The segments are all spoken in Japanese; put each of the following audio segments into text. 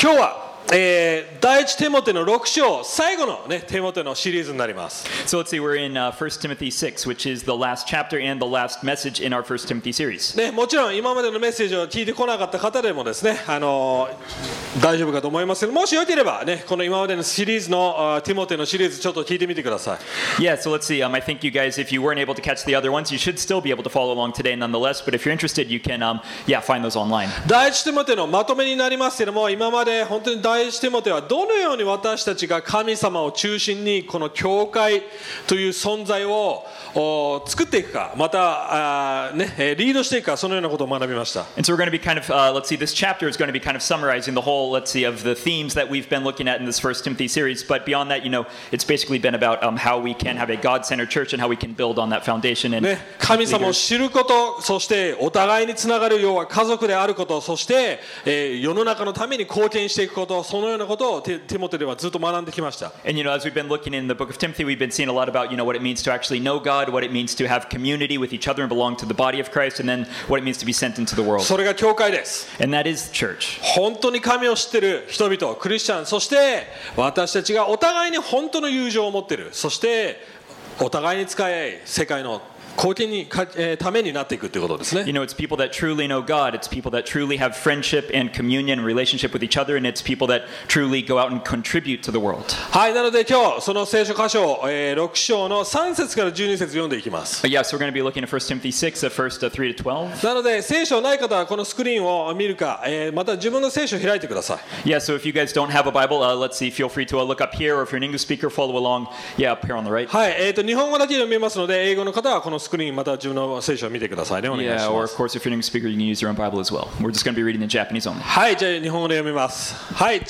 今日は、えー第一テモテの6章最後の、ね、テモテのシリーズになります So let's see, we're in uh, 1 Timothy 6, which is the last chapter and the last message in our 1 Timothy series. ね、もちろん今までのメッセージを聞いてこなかった方でもですね、あのー大丈夫かと思いますけどもしよければ、ね、この今までのシリーズのあーティモテのシリーズちょっと聞いてみてください Yeah, so let's see. Um, I think you guys, if you weren't able to catch the other ones, you should still be able to follow along today nonetheless. But if you're interested, you can, um, yeah, find those online. 第一テモテのまとめになりますけども今まで本当に第一テモテはどのように私たちが神様を中心にこの教会という存在をお作っていくかまたね、えーリードしていくかそのようなことを学びました And so we're going to be kind of, uh, let's see, this chapter is going to be kind of summarizing the whole, let's see, of the themes that we've been looking at in this First Timothy series. But beyond that, you know, it's basically been about um, how we can have a God-centered church and how we can build on that foundation. And ね、神様を.知ることそしてお互いにつながる要は家族であることそして、えー世の中のために貢献していくことそのようなことをテ,ティモテではずっと学んできました。それが教会です。本当に神を知ってる人々、クリスチャン、そして私たちがお互いに本当の友情を持ってる、そしてお互いに使え世界の。貢献にか、えーためになっていくということですね You know, it's people that truly know God. It's people that truly have friendship and communion and relationship with each other, and it's people that truly go out and contribute to the world. はいなので今日その聖書箇所、え6章の3節から12節読んでいきます so we're going to be looking at 1 Timothy 6, the first uh, 3 to 12. なので聖書ない方はこのスクリーンを見るか、えーまた自分の聖書を開いてください Yeah, so if you guys don't have a Bible, uh, let's see, feel free to uh, look up here, or if you're an English speaker, follow along. Yeah, up here on the right. はい、えー、と日本語だけ読めますので英語の方はこのスクリーンまた自分の聖書を見てくださいねお願いし Yeah, ま or す of course, if you're an English speaker, you can use your own Bible as well. We're just going to be reading in Japanese only. はいじゃあ日本語で読みますはい違っ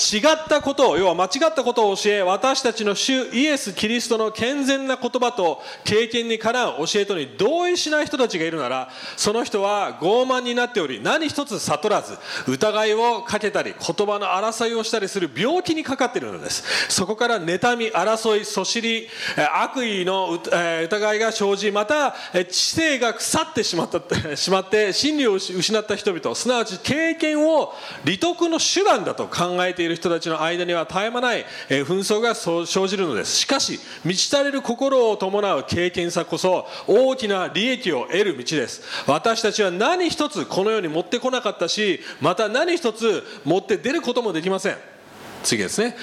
たことを要は間違ったことを教え私たちの主イエス・キリストの健全な言葉と経験にかなう教えとに同意しない人たちがいるならその人は傲慢になっており何一つ悟らず疑いをかけたり言葉の争いをしたりする病気にかかっているのですそこから妬み争いそしりえー悪意の疑いが生じまたえー知性が腐ってしまった しまって真理を失った人々すなわち経験を利得の手段だと考えている人たちの間には絶え間ない紛争が生じるのです。しかし満ち足れる心を伴う経験さこそ大きな利益を得る道です。私たちは何一つこの世に持ってこなかったしまた何一つ持って出ることもできません。次ですね。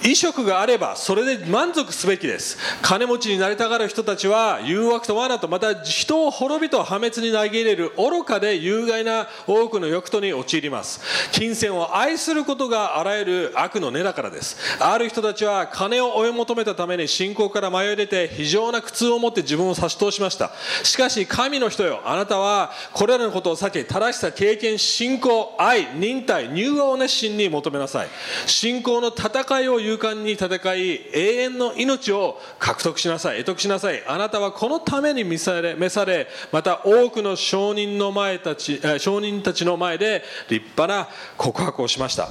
衣食があればそれで満足すべきです。金持ちになりたがる人たちは誘惑と罠とまた人を滅びと破滅に投げ入れる愚かで有害な多くの欲とに陥ります。金銭を愛することがあらゆる悪の根だからです。ある人たちは金を追い求めたために信仰から迷い出て非常な苦痛を持って自分を差し通しました。しかし神の人よあなたはこれらのことを避け正しさ経験信仰愛忍耐入和を熱心に求めなさい。信仰の戦いを勇敢に戦い永遠の命を獲得しなさい得得しなさいあなたはこのために召され召されまた多くの証人の前たちえー証人たちの前で立派な告白をしました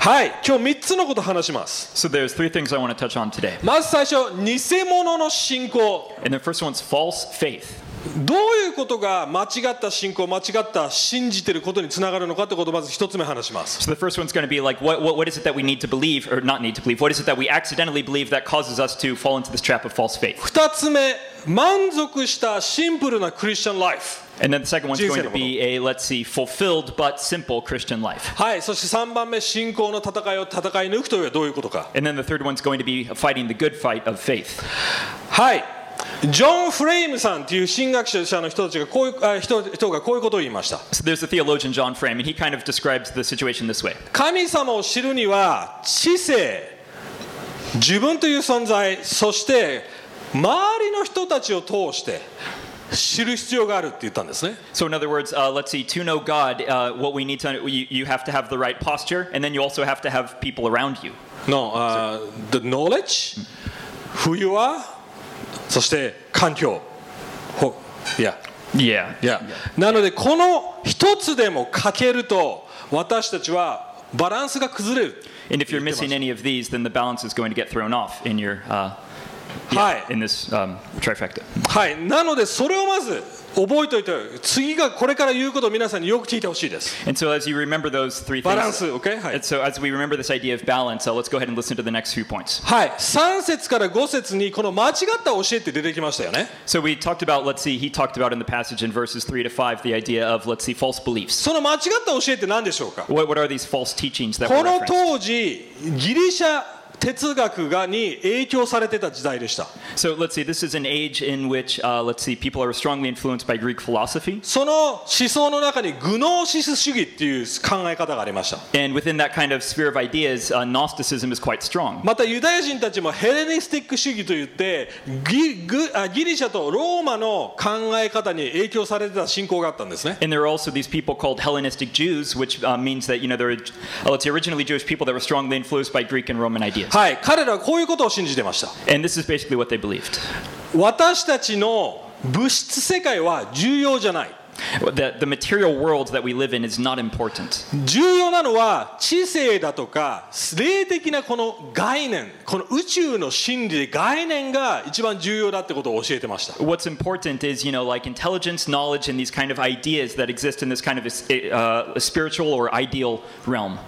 はい今日3つのことを話します So there's three things I want to touch on today. まず最初偽物の信仰 And the first one's false faith. どういうことが間違った信仰間違った信じてることにつながるのかということをまず一つ目話します So the first one's going to be like, what, what, what is it that we need to believe, or not need to believe? What is it that we accidentally believe that causes us to fall into this trap of false faith? 二つ目満足したシンプルなクリスチャンライフ And then the second one's going to be a, let's see, fulfilled but simple Christian life. はいそして3番目信仰の戦いを戦い抜くというのはどういうことか And then the third one's going to be fighting the good fight of faith. はいジョン・フレイムさんという神学者の人たちがこういうあ人人がこういうことを言いました So there's the theologian John Frame, and he kind of describes the situation this way. 神様を知るには知性自分という存在そして周りの人たちを通して知る必要があるって言ったんですね So, in other words, uh, let's see, to know God, uh, what we need to, you, you have to have the right posture, and then you also have to have people around you. No, uh, the knowledge, who you are, そして環境。ほいや、Yeah. いや。なので、この一つでも欠けると、私たちはバランスが崩れる。And if you're missing any of these, then the balance is going to get thrown off in your, uh, はい。in this um, trifecta. はい、なのでそれをまず覚えておいて、次がこれから言うことを皆さんによく聞いてほしいです。So、バランス、OK?、はい。3節から5節にこの間違った教えって出てきましたよね。その間違った教えって何でしょうか？What, what この当時、ギリシャ。哲学がに影響されてた時代でした So let's see, this is an age in which, uh, let's see, people are strongly influenced by Greek philosophy. その思想の中にグノーシス主義っていう考え方がありました And within that kind of sphere of ideas, uh, Gnosticism is quite strong. またユダヤ人たちもヘレニスティック主義といってギグあギリシャとローマの考え方に影響されてた信仰があったんですね And there are also these people called Hellenistic Jews, which uh, means that, you know, they're, uh, let's say, originally Jewish people that were strongly influenced by Greek and Roman ideas. はい彼らはこういうことを信じてました And this is basically what they believed. 私たちの物質世界は重要じゃない That the material world that we live in is not important. 重要なのは知性だとか霊的なこの概念この宇宙の真理で概念が一番重要だってことを教えてました What's important is, you know, like intelligence, knowledge, and these kind of ideas that exist in this kind of uh, spiritual or ideal realm.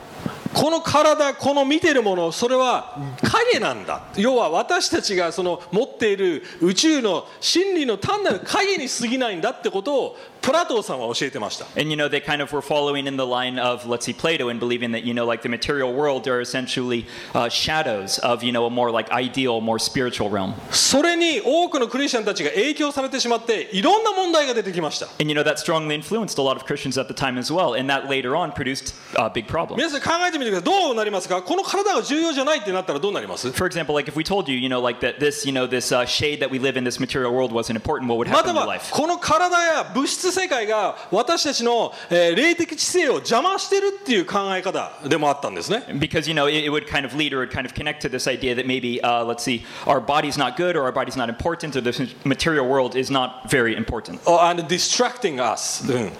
この体この見てるものそれは影なんだ。要は私たちがその持っている宇宙の真理の単なる影に過ぎないんだってことをプラトーさんは教えてました And, you know, they kind of were following in the line of, let's see, Plato and believing that, you know, like the material world are essentially uh, shadows of, you know, a more like ideal, more spiritual realm. それに多くのクリスチャンたちが影響されてしまっていろんな問題が出てきました And, you know, that strongly influenced a lot of Christians at the time as well. And that later on produced uh, big problems. 皆さん考えてみてくださいどうなりますかこの体が重要じゃないってなったらどうなります For example, like if we told you, you know, like that this, you know, this uh, shade that we live in this material world wasn't important, what would ま happen た in your は life? この体や物質世界が私たちの、えー霊的知性を邪魔してるっていう考え方でもあったんですね Because, you know, it, would kind of lead or it would kind of connect to this idea that maybe, uh, let's see, our body's not good or our body's not important or this material world is not very important Oh, and distracting us、うん、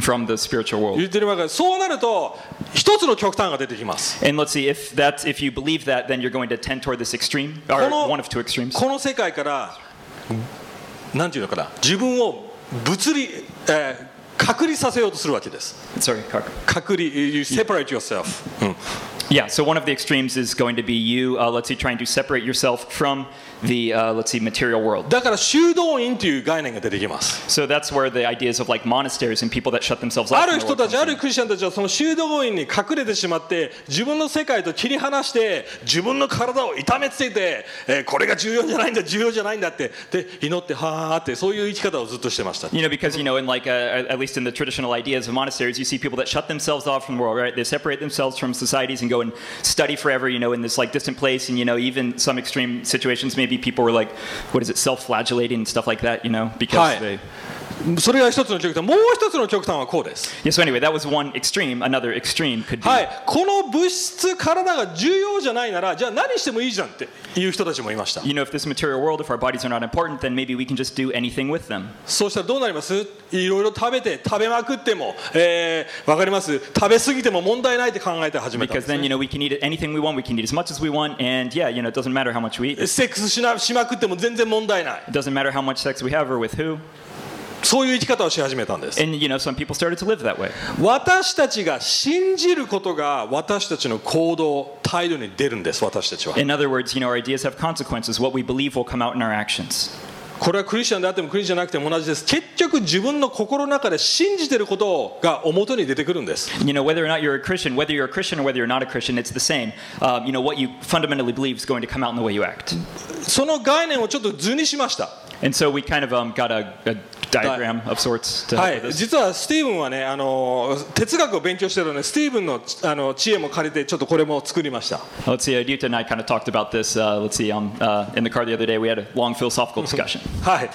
from the spiritual world. 言ってるわけでそうなると一つの極端が出てきます And let's see, if that's if you believe that, then you're going to tend toward this extreme, or この one of two extremes. この世界からなんていうのかな自分を物理、えー隔離させようとするわけです Sorry, Kaka. 隔離 you separate yourself、うん Yeah, so one of the extremes is going to be you, uh, let's see, trying to separate yourself from the, uh, let's see, material world. だから修道院という概念が出てきます So that's where the ideas of like monasteries and people that shut themselves off. あ from る the 人 world たち comes あ in. るクリスチャンたちはその修道院に隠れてしまって自分の世界と切り離して自分の体を痛めつけて、えーこれが重要じゃないんだ重要じゃないんだってで祈ってはーってそういう生き方をずっとしてました You know, because you know, in like uh, at least in the traditional ideas of monasteries, you see people that shut themselves off from the world, right? They separate themselves from societies and go and study forever, you know, in this like distant place. And you know, even some extreme situations, maybe people were like, what is it, self-flagellating and stuff like that, you know, because Hi. they. それが一つの極端もう一つの極端はこうです Yeah. So anyway, that was one extreme. Another extreme could be. はいこの物質体が重要じゃないならじゃあ何してもいいじゃんっていう人たちもいました You know, if this material world, if our bodies are not important, then maybe we can just do anything with them. そうしたらどうなりますいろいろ食べて食べまくっても、えー、わかります食べ過ぎても問題ないって考えて始めたんで Because す、then, you ね、know, we can eat anything we want, we can eat as much as we want, and yeah, you know, it doesn't matter how much we eat. It セックスしなしまくっても全然問題ない doesn't matter how much sex we have or with who. そういう生き方をし始めたんです And, you know, some people started to live that way. 私たちが信じることが私たちの行動態度に出るんです私たちは In other words, you know, our ideas have consequences. What we believe will come out in our actions. これはクリスチャンであってもクリスチャンじゃなくても同じです結局自分の心の中で信じてることが表に出てくるんです You know, whether or not you're a Christian, whether you're a Christian or whether you're not a Christian, it's the same. Um, you know, what you fundamentally believe is going to come out in the way you act. その概念をちょっと図にしました And so we kind of um, got a, a diagram of sorts to は help い with this. 実はスティーブンはねあの哲学を勉強してるのでスティーブンのあの知恵も借りてちょっとこれも作りました Let's see, uh, Yuta and I kind of talked about this. Uh, let's see, um, uh, in the car the other day, we had a long philosophical discussion. はい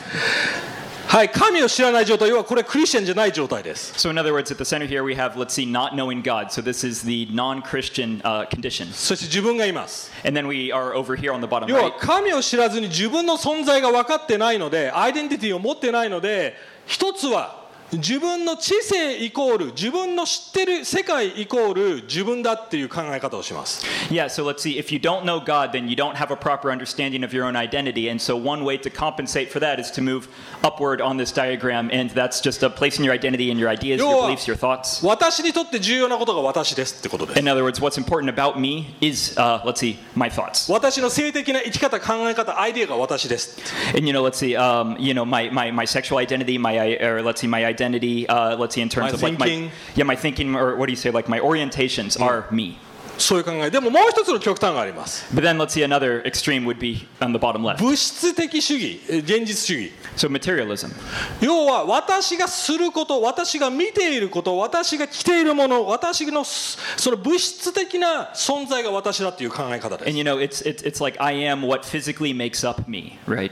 はい神を知らない状態要はこれクリスチャンじゃない状態です So, in other words, at the center here, we have, let's see, not knowing God. So, this is the non Christian uh, condition. そして自分がいます And then we are over here on the bottom 要は.神を知らずに自分の存在が分かってないのでアイデンティティを持ってないので一つは自分の知性イコール自分の知ってる世界イコール自分だっていう考え方をします Yeah, so let's see. If you don't know God, then you don't have a proper understanding of your own identity. And so, one way to compensate for that is to move upward on this diagram. And that's just a placing your identity in your ideas, your 要は beliefs, your thoughts. 私にとって重要なことが私ですってことです In other words, what's important about me is, uh, let's see, my thoughts. 私の性的な生き方考え方アイデアが私です And you know, let's see, um, you know, my, my, my sexual identity, my i- or let's see, my identity, Uh, let's see, in terms My of like my thinking. yeah, my thinking, or what do you say, like my orientations are me. そういう考えでももう一つの極端があります But then let's see, another extreme would be on the bottom left. 物質的主義え現実主義 So materialism. 要は私がすること私が見ていること私が着ているもの私のそその物質的な存在が私だっていう考え方で And す you know, it's, it's, it's like I am what physically makes up me, right?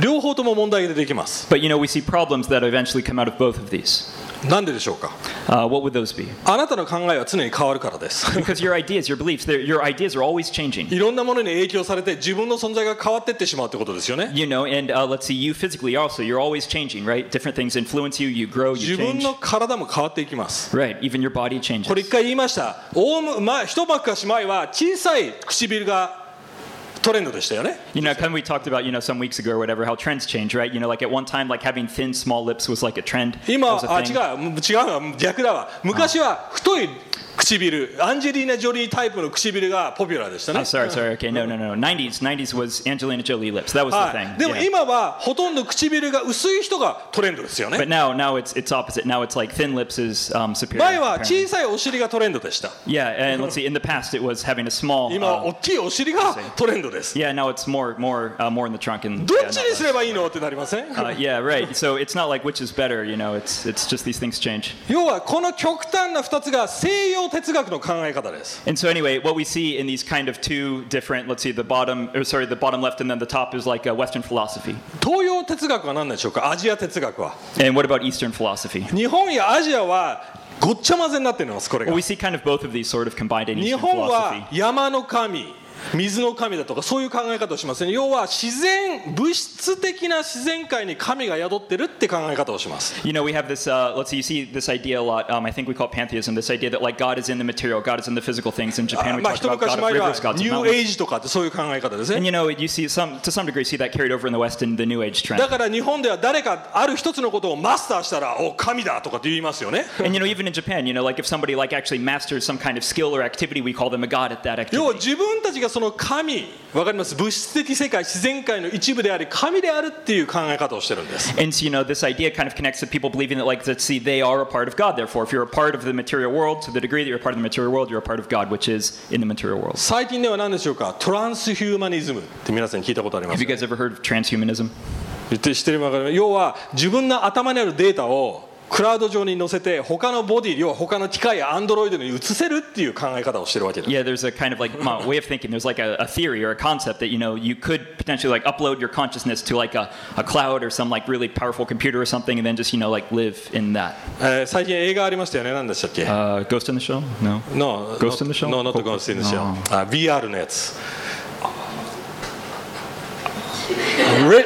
両方とも問題が出てきます But you know, we see problems that eventually come out of both of these. なんででしょうか Uh, what would those be? あなたの考えは常に変わるからです Because your ideas, your beliefs, your ideas are always changing. いろんなものに影響されて自分の存在が変わっていってしまうってことですよね You know, and uh, let's see, you physically also, you're always changing, right? Different things influence you, you grow, 自 you 分 change. の体も変わっていきます Right, even your body changes. これ一回言いました大む前一昔前は小さい唇がトレンドでしたよね You know, kind of we talked about, you know, some weeks ago or whatever, how trends change, right? You know, like at one time, like having thin, small lips was like a trend. 今 That was a あ thing. 違う違うわ逆だわ昔は太い 唇アンジェリーナ・ジョリータイプの唇がポピュラーでしたね Oh, sorry, sorry. Okay, no, no, no. 90s, 90s was Angelina Jolie lips. That was the は thing. い、でも.今はほとんど唇が薄い人がトレンドですよ But ね now, now it's it's opposite. Now it's like thin lips is um, superior. 前は.小さいお尻がトレンドでした Yeah, and let's see. In the past, it was having a small. 今は um, 大きいお尻がトレンドです yeah, now it's more, more, uh, more in the trunk and. どっちにす.ればいいのってなりません Uh, yeah, right. So it's not like which is better. You know, it's it's just these things change. 要はこの極端な2つが西洋 哲学の考え方です And so anyway, what we see in these kind of two different, let's see, the bottom, or sorry, the bottom left and then the top is like a Western philosophy. 東洋哲学は何でしょうかアジア哲学は And what about Eastern philosophy? 日本やアジアはごっちゃ混ぜになってるんですこれ Well, が we see kind of both of these sort of combined in 日 Eastern 本 philosophy. は山の神 水の神だとかそういう考え方をしますね要は自然物質的な自然界に神が宿ってるって考え方をします You know, we have this, uh, let's see, you see this idea a lot. Um, I think we call pantheism, this idea that like God is in the material, God is in the physical things. In Japan, we まあ talk 一 about 昔 God of rivers, gods ニ of mountains. イジとかってそういう考え方です And ね you know, you see some, to some degree, see that carried over in the West in the New Age trend. だから日本では誰かある一つのことをマスターしたらお神だとかって言いますよね And you know, even in Japan, you know, like if somebody like actually masters some kind of skill or activity, we call them a god at that 要は activity. 自分たちがその神わかります物質的世界自然界の一部であり神であるっていう考え方をしてるんです And so, you know, this idea kind of connects to people believing that, like, let's see, they are a part of God. Therefore, if you're a part of the material world, to the degree that you're a part of the material world, you're a part of God, which is in the material world. 最近では何でしょうかトランスヒューマニズムって皆さん聞いたことありま Have す you guys ever heard of transhumanism? 言って知ってるわかります要は自分の頭にあるデータをクラウド上に載せて他のボディ要は他の機械やアンドロイドに移せるっていう考え方をしてるわけです Yeah, there's a kind of like my way of thinking. There's like a, a theory or a concept that you know you could potentially like upload your consciousness to like a, a cloud or some like really powerful computer or something, and then just you know like live in that. えー最近映画ありましたよね何でしたっけ Uh, Ghost in the Shell? No. No, Ghost in the Shell? No, not Ghost in the Shell. あ VR のやつ。レ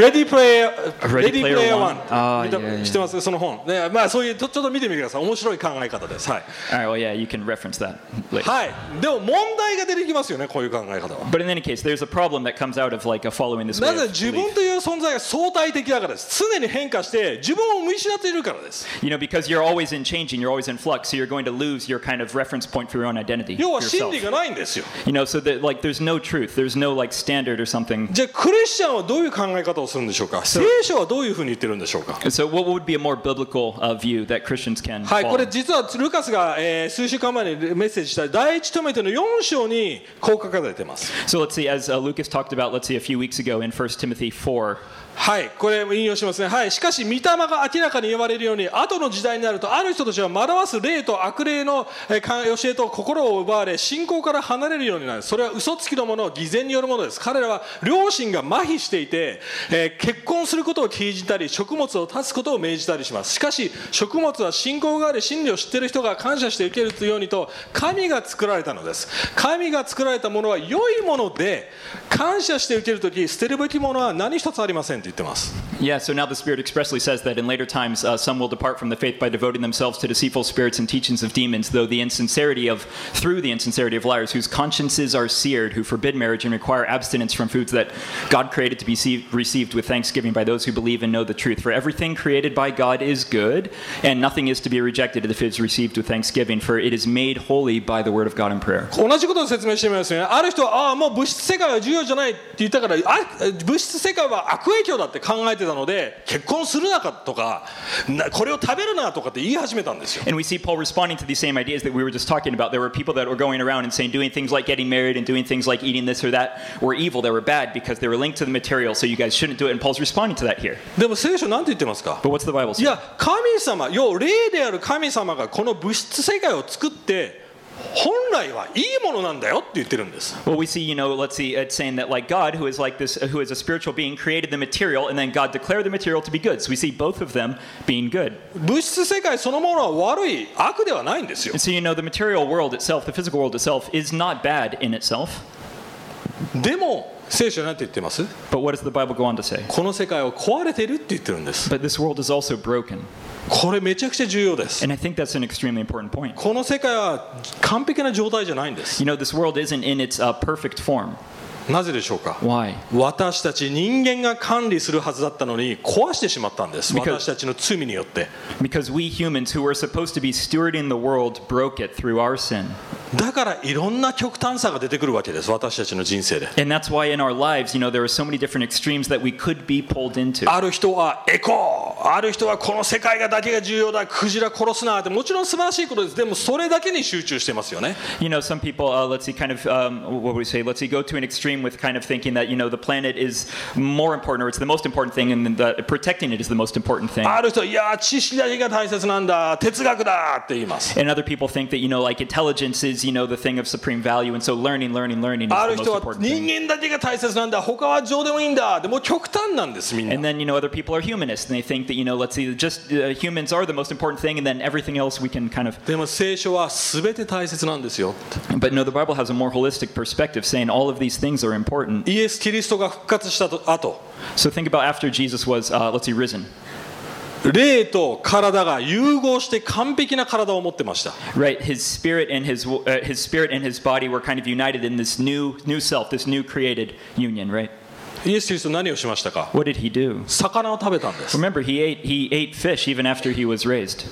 レディプレイヤー Ready Player One あー見たいやいや知ってますその本ねまあそういうちょちょっと見てみてください面白い考え方ですはい All right. Well, yeah, you can reference that later. はいでも問題が出てきますよねこういう考え方は But in any case, there's a problem that comes out of like a following this way な of ぜ自 belief. 分という存在が相対的だからです常に変化して自分を見失っているからです You know, because you're always in changing, you're always in flux, so you're going to lose your kind of reference point for your own identity. 要は for 真 yourself. 理がないんですよ You know, so that like there's no truth, there's no like standard or something. じゃあクリ リスチャンはどういう考え方をするんでしょうか？聖書はどういうふうに言ってるんでしょうか？はい、これ実はルカスが、えー、数週間前にメッセージした第一トメトの4章にこう書かれています。So はい、これ引用しますね。はい、しかし、御霊が明らかに言われるように、後の時代になると、ある人たちは惑わす霊と悪霊の教えと心を奪われ、信仰から離れるようになる。それは嘘つきのもの、偽善によるものです。彼らは良心が麻痺していて、えー結婚することを禁じたり、食物を断つことを命じたりします。しかし、食物は信仰があり、真理を知っている人が感謝して受けるようにと、神が作られたのです。神が作られたものは良いもので、感謝して受けるとき、捨てるべきものは何一つありませんって 言ってます Yeah, so now the Spirit expressly says that in later times uh, some will depart from the faith by devoting themselves to deceitful spirits and teachings of demons, though the insincerity of, through the insincerity of liars, whose consciences are seared, who forbid marriage and require abstinence from foods that God created to be see- received with thanksgiving by those who believe and know the truth. For everything created by God is good, and nothing is to be rejected if it is received with thanksgiving, for it is made holy by the word of God in prayer. 同じことを説明してみますねある人はああもう物質世界は重要じゃないって言ったからあ物質世界は悪影響 だって考えてたので結婚するなかとかなこれを食べるなとかって言い始めたんですよ And we see Paul responding to these same ideas that we were just talking about. There were people that were going around and saying doing things like getting married and doing things like eating this or that were evil, they were bad because they were linked to the material, so you guys shouldn't do it. And Paul's responding to that here. でも聖書なんて言ってますか But what's the Bible い say? や神様要霊である神様がこの物質世界を作って本来はいいものなんだよって言ってるんです Well, we see, you know, let's see, it's saying that like God, who is like this, who is a spiritual being, created the material, and then God declared the material to be good. So we see both of them being good. 物質世界そのものは悪い悪ではないんですよ And so, you know, the material world itself, the physical world itself, is not bad in itself. でも聖書なんて言ってます But what does the Bible go on to say? この世界は壊れてるって言ってるんです But this world is also broken. これめちゃくちゃ重要です.この世界は完璧な状態じゃないんです You know, this world isn't in its uh, perfect form. なぜでしょうか Why? 私たち人間が管理するはずだったのに壊してしまったんです Because- 私たちの罪によって Because we humans who were supposed to be stewarding the world broke it through our sin. だからいろんな極端さが出てくるわけです私たちの人生で And that's why in our lives, you know, there are so many different extremes that we could be pulled into. ある人はエコーある人はこの世界がだけが重要だクジラ殺すなってもちろん素晴らしいことですでもそれだけに集中してますよね You know, some people, uh, let's see, kind of, um, what would we say? Let's see, go to an extreme with kind of thinking that, you know, the planet is more important or it's the most important thing and that protecting it is the most important thing. ある人はいや知識だけが大切なんだ哲学だって言います And other people think that, you know, like intelligence is, you know, the thing of supreme value. And so learning, learning, learning あ is る the 人 most は important 人 thing. 間だけが大切なんだ他はどうでもいいんだでもう極端なんですみん And な then, you know, other people are humanists and they think that, you know, let's see, just uh, humans are the most important thing and then everything else we can kind of. でも聖書は全て大切なんですよ But no, the Bible has a more holistic perspective saying all of these things are important. イエス・キリストが復活したと後 So think about after Jesus was, uh, let's see, risen. 霊と体が融合して完璧な体を持ってました Right, his spirit and his uh, his spirit and his body were kind of united in this new new self, this new created union. Right. イエス・キリスト何をしましたか What did he do? 魚を食べたんです Remember, he ate he ate fish even after he was raised.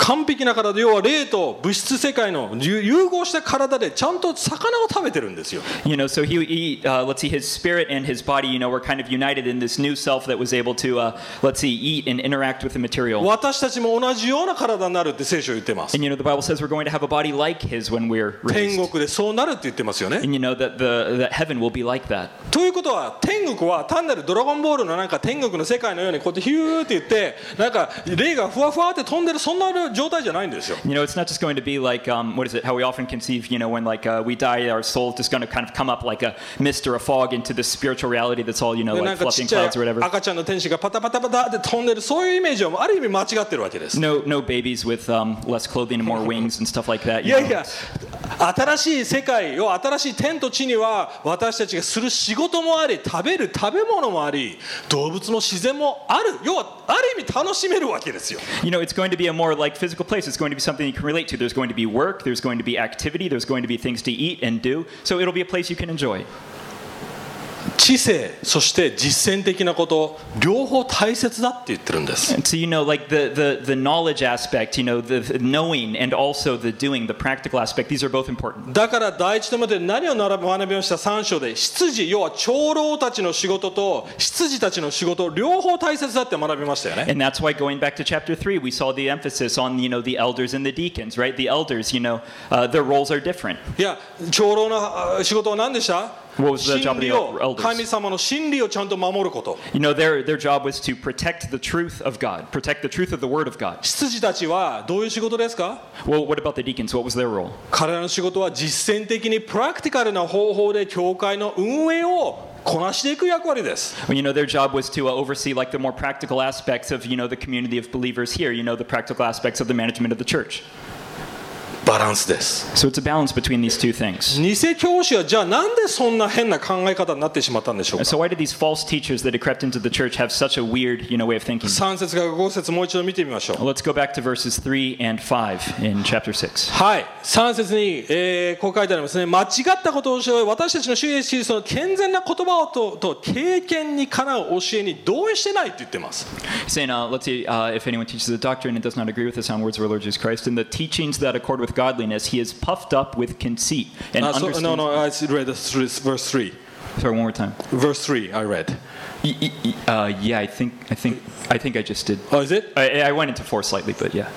完璧な体要は霊と物質世界の融融合した体でちゃんと魚を食べてるんですよ You know, so he, he uh, let's see, his spirit and his body, you know, were kind of united in this new self that was able to, uh, let's see, eat and interact with the material. 私たちも同じような体になるって聖書言ってます And you know, the Bible says we're going to have a body like his when we're 天 raised. 国でそうなるって言ってますよね And you know that the that heaven will be like that. ということは天国は単なるドラゴンボールのなんか天国の世界のようにこうやってヒューって言ってなんか霊がふわふわって飛んでるそんな状態じゃないんですよ You know, it's not just going to be like um, what is it? How we often conceive, you know, when like uh, we die, our soul is just going to kind of come up like a mist or a fog into this spiritual reality that's all you know, like fluffing clouds or whatever. 赤ちゃんの天使がパタパタパタって飛んでるそういうイメージはある意味間違ってるわけです No, no babies with um, less clothing and more wings and stuff like that. いや?いや新しい世界要は新しい天と地には私たちがする仕事もあり食べる食べ物もあり動物の自然もある要はある意味楽しめるわけですよ You know, it's going to be a more like physical place. It's going to be something you can relate to. There's going to be work. There's going to be activity. There's going to be things to eat and do. So it'll be a place you can enjoy. 知性そして実践的なこと両方大切だって言ってるんです so you know, like the the the knowledge aspect, you know, the, knowing and also the doing, the practical aspect. These are both important. だから第一と目で何を学びました3章で執事要は長老たちの仕事と執事たちの仕事両方大切だって学びましたよね And that's why going back to chapter three, we saw the emphasis on you know the elders and the deacons, right? The elders, you know, uh, their roles are different. いや長老のあ仕事は何でした What was the job 真 of the 理を elders? 神様の真理をちゃんと守ること You know, their their job was to protect the truth of God, protect the truth of the Word of God. 執事たちはどういう仕事ですか Well, what about the deacons? What was their role? 彼らの仕事は実践的にプラクティカルな方法で教会の運営をこなしていく役割です Well, you know, their job was to uh, oversee like the more practical aspects of you know the community of believers here. You know, the practical aspects of the management of the church. バランスです。So、偽教師はじゃあなんでそんな変な考え方になってしまったんでしょう ?3、so 5節もう一度見てみましょう。はい、3節に、えー、こう書いてありますね。間違ったことを教え、私たちの主イエス・キの健全な言葉と,と経験にかなう教えに同意してないって言ってます。Godliness, he is puffed up with conceit and Uh, so, no, no, I read verse 3. Sorry, one more time. Verse 3, I read. Uh, yeah, I think, I think, I think I just did. Oh, is it? I, I went into four slightly, but yeah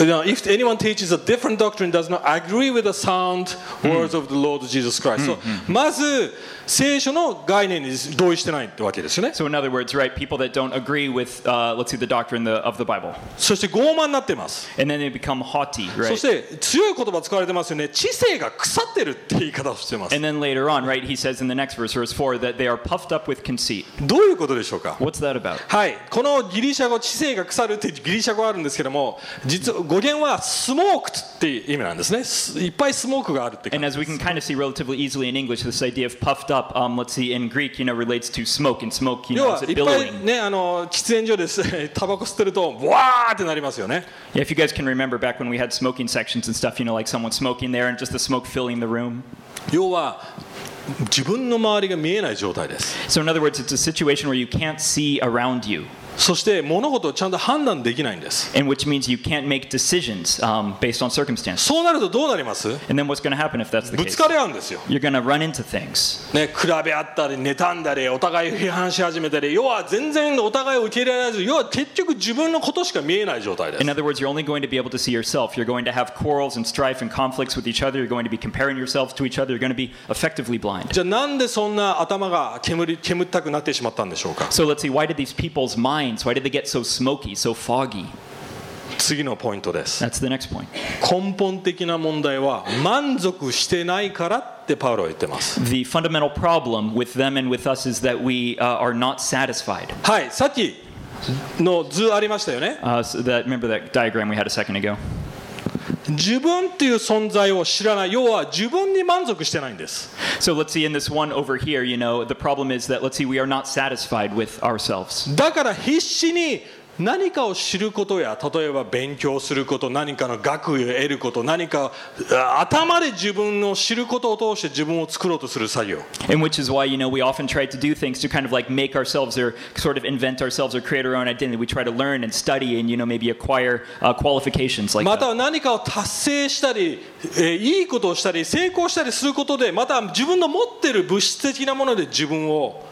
Now, if anyone teaches a different doctrine, does not agree with the sound words of the Lord Jesus Christ. So, まず、聖書の概念に同意してないってわけですよね。 So, in other words, right, people that don't agree with, uh, let's see, the doctrine the, of the Bible, そして傲慢になってます。 and then they become haughty, そ right? して強い言葉使われてますよね。知性が腐ってるって言い方をしてます。 And then later on, right, he says in the next verse, verse 4, that they are puffed up with conceit. どういうことでしょうか What's that about? はい、このギリシャ語、知性が腐るっていうギリシャ語があるんですけども、実は 語源はスモークっていう意味なんですね。すいっぱいスモークがあるって感 And じ as we can kind of see relatively easily in English, this idea of puffed up, um, let's see, in Greek, you know, relates to smoke, and smoke, you 要 know, は is い it っぱい billowing? ね、あの喫煙所ですタバコ吸ってると、わーってなりますよね。 Yeah, if you guys can remember back when we had smoking sections and stuff, you know, like someone smoking there and just the smoke filling the room. 要は自分の周りが見えない状態です。 So, in other words, it's a situation where you can't see around you, そして物事をちゃんと判断できないんです。and which means you can't make decisions um, based on circumstances. そうなるとどうなります And then what's going to happen if that's the ぶ case? つかり合うんですよ。You're going to run into things. ね、比べ合ったり妬んだりお互い批判し始めたり要は全然お互いを受け入れられず要は結局自分のことしか見えない状態です In other words, you're only going to be able to see yourself. You're going to have quarrels and strife and conflicts with each other. You're going to be comparing yourselves to each other. You're going to be effectively blind. じゃあなんでそんな頭が煙り煙ったくなってしまったんでしょうか So let's see, why did these people's minds, why did they get so smoky, so foggy? 次のポイントです That's the next point. 根本的な問題は満足してないからってパウロは言ってます The fundamental problem with them and with us is that we uh, are not satisfied. はいさっきの図ありましたよね Uh, so that, remember that diagram we had a second ago? 自分という存在を知らない。要は自分に満足してないんです。だから必死に何かを知ることや例えば勉強すること何かの学位を得ること何かあ頭で自分を知ることを通して自分を作ろうとする作業 And which is why, you know, we often try to do things to kind of like make ourselves or sort of invent ourselves or create our own identity. We try to learn and study and, you know, maybe acquire uh, qualifications like また that. は何かを達成したり、えーいいことをしたり成功したりすることでまた自分の持っている物質的なもので自分を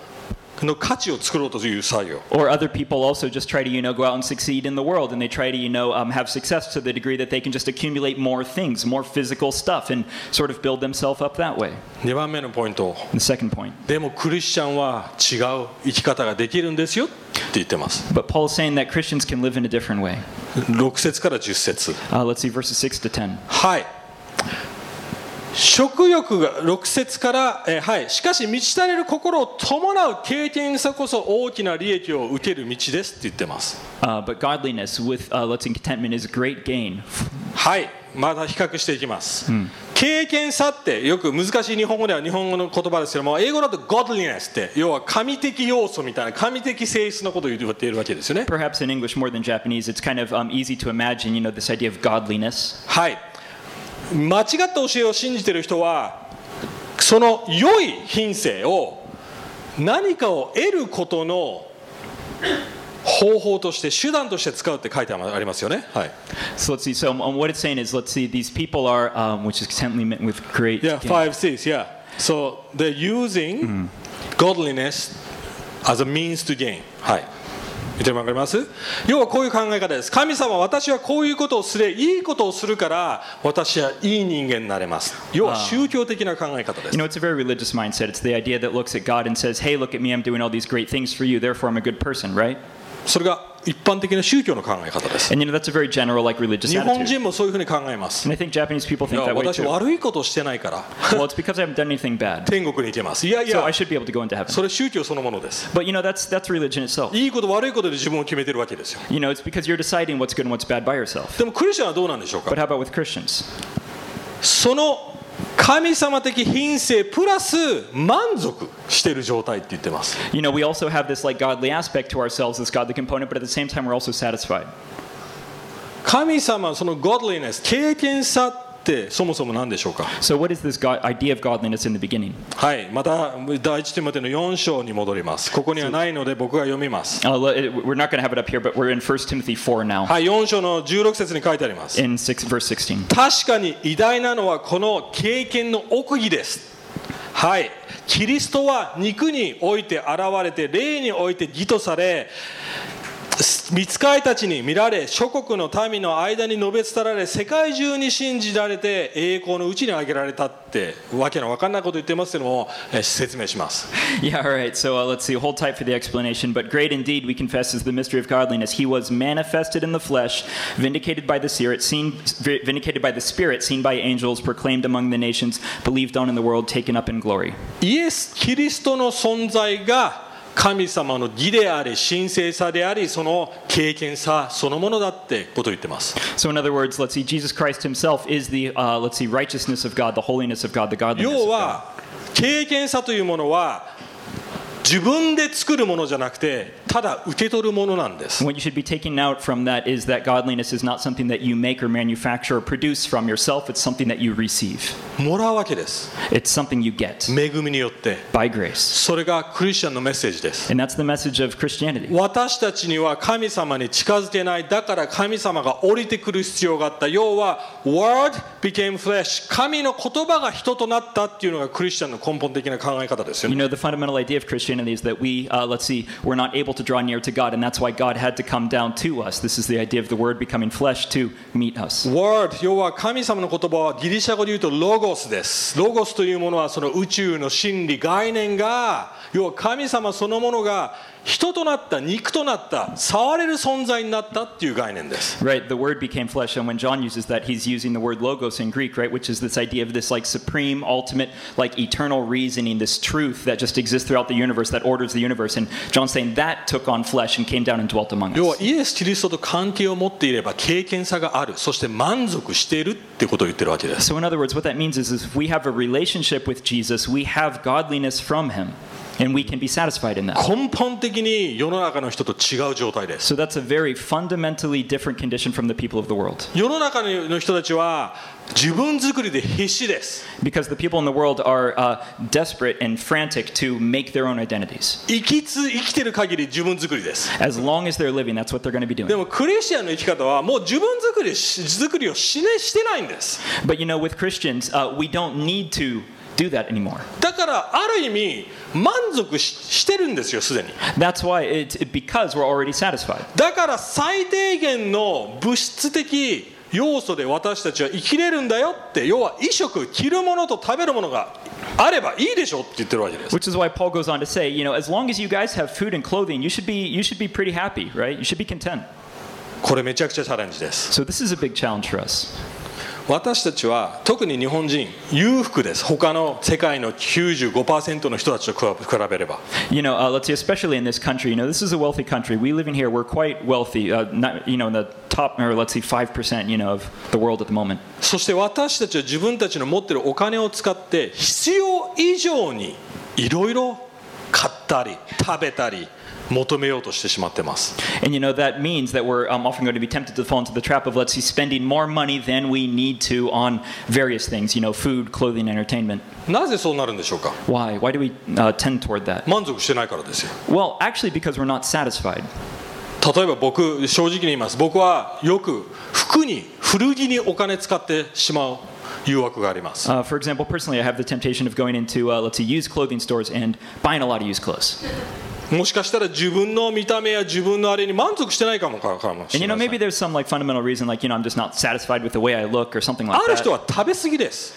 の価値を作ろうという作業 Or other people also just try to, you know, go out and succeed in the world and they try to, you know, um, have success to the degree that they can just accumulate more things, more physical stuff and sort of build themselves up that way. 2番目のポイント And the second point. でもクリスチャンは違う生き方ができるんですよって言ってます But Paul's saying that Christians can live in a different way. 6節から10節 Uh, let's see verses 6 to 10. はい 食欲が6節から、えーはい、しかし満ち足れる心を伴う経験さこそ大きな利益を受ける道ですって言ってます Uh, but godliness with, uh, let's see, contentment is great gain. はいまた比較していきます、経験さってよく難しい日本語では日本語の言葉ですけども英語だと godliness って要は神的要素みたいな神的性質のことを言っているわけですよね Perhaps in English more than Japanese, it's kind of um, easy to imagine, you know, this idea of godliness. はい間違った教えを信じている人はその良い品性を何かを得ることの方法として手段として使うって書いてありますよねはい So let's see. So um, what it's saying is, let's see, these people are, um, which is contently met with great. Yeah, gain. five, six, yeah. So they're using godliness as a means to gain. はい。見てもわかります要はこういう考え方です。神様は私はこういうことをすれ、いいことをするから私はいい人間になれます。要は宗教的な考え方です You。know, it's a very religious mindset. It's the idea that looks at God and says, hey, look at me, I'm doing all these great things for you, therefore I'm a good person, right? それが一般的な宗教の考え方です。You、日本人もそういうふうに考えます。私は悪いことしてないから。天国に行けます。いやいや、それ宗教そのものです。But, いいこと、悪いことで自分を決めてるわけですよ。でもクリスチャンはどうなんでしょうか？But how about その。神様的品性プラス満足している状態って言ってます You know, we also have this like godly aspect to ourselves, this godly component, but at the same time, we're also satisfied. 神様その godliness 経験さってそもそも何でしょうか、はい、また第一手までの4章に戻ります。ここにはないので僕が読みます。はい、4章の16節に書いてあります。確かに偉大なのはこの経験の奥義です。はい、キリストは肉において現れて、霊において義とされ、見つかいたちに見られ諸国の民の間に述べ伝られ世界中に信じられて栄光のうちに挙げられたってわけのわかんないこと言ってますけどもえー説明します Yeah, all right. So uh, let's see. Hold tight for the explanation. But great indeed, we confess, is the mystery of godliness. He was manifested in the flesh, vindicated by the Spirit, seen, vindicated by the Spirit, seen by angels, proclaimed among the nations, believed on in the world, taken up in glory. イエス・キリストの存在が神様の義であり神聖さでありその経験さそのものだってことを言ってます So, in other words, let's see. Jesus Christ Himself is the uh, let's see righteousness of God, the holiness of God, the godliness. 要 Of God. は経験さというものは自分で作るものじゃなくてただ受け取るものなんです what you should be taking out from that is that godliness is not something that you make or manufacture or produce from yourself. It's something that you receive. もらうわけです It's something you get 恵みによって by grace. それがクリスチャンのメッセージです And that's the message of Christianity. 私たちには神様に近づけないだから神様が降りてくる必要があった要は Word became flesh 神の言葉が人となったっていうのがクリスチャンの根本的な考え方ですよ You ね know, the fundamental idea of Christianity is that we, uh, let's see, we're not able to draw near to God, and that's why God had to come down to us. This is the idea of the Word becoming flesh to meet us. Word 要は神様の言葉はギリシャ語で言うとロゴスですロゴスというものはその宇宙の真理概念が要は神様そのものが 人となった肉となった触れる存在になったっていう概念です Right, the Word became flesh, and when John uses that, he's using the word logos in Greek, right, which is this idea of this like supreme, ultimate, like eternal reasoning, this truth that just exists throughout the universe, that orders the universe. And John's saying that took on flesh and came down and dwelt among 要は us. イエス・キリストと関係を持っていれば経験差があるそして満足しているってことを言ってるわけです So, in other words, what that means is if we have a relationship with Jesus, we have godliness from Him, and we can be satisfied in that. 根本的に世の中の人と違う状態です So that's a very fundamentally different condition from the people of the world. 世の中の人たちは自分作りで必死です Because the people in the world are uh, desperate and frantic to make their own identities. 生きつ生きてる限り自分作りです As long as they're living, that's what they're going to be で doing. もクリスチャンの生き方はもう自分作りし作りをし,、ね、してないんです But you know, with Christians, uh, we don't need to do that anymore. だからある意味満足ししてるんですよすでに That's why it's it, because we're already satisfied. だから最低限の物質的要素で私たちは生きれるんだよって要は衣食着るものと食べるものがあればいいでしょって言ってるわけです Which is why Paul goes on to say, you know, as long as you guys have food and clothing, you should be you should be pretty happy, right? You should be content. これめちゃくちゃチャレンジです So this is a big challenge for us. 私たちは特に日本人裕福です他の世界の95%の人たちと比べれば You know, uh, let's see, especially in this country, you know, this is a wealthy country. We live in here, we're quite wealthy, uh, not, you know, in the top, or let's see, 5%, you know, of the world at the moment. そして私たちは自分たちの持っているお金を使って必要以上にいろいろ買ったり食べたり求めようとしてしまってます And, you know, that means that we're um, often going to be tempted to fall into the trap of, let's see, spending more money than we need to on various things, you know, food, clothing, entertainment. なぜそうなるんでしょうか Why? Why do we uh, tend toward that? 満足してないからですよ Well, actually, because we're not satisfied. 例えば僕正直に言います僕はよく服に古着にお金使ってしまう誘惑があります Uh, for example, personally, I have the temptation of going into, uh, let's see, used clothing stores and buying a lot of used clothes. もしかしたら自分の見た目や自分のあれに満足してないかもしれない。ある人は食べすぎです。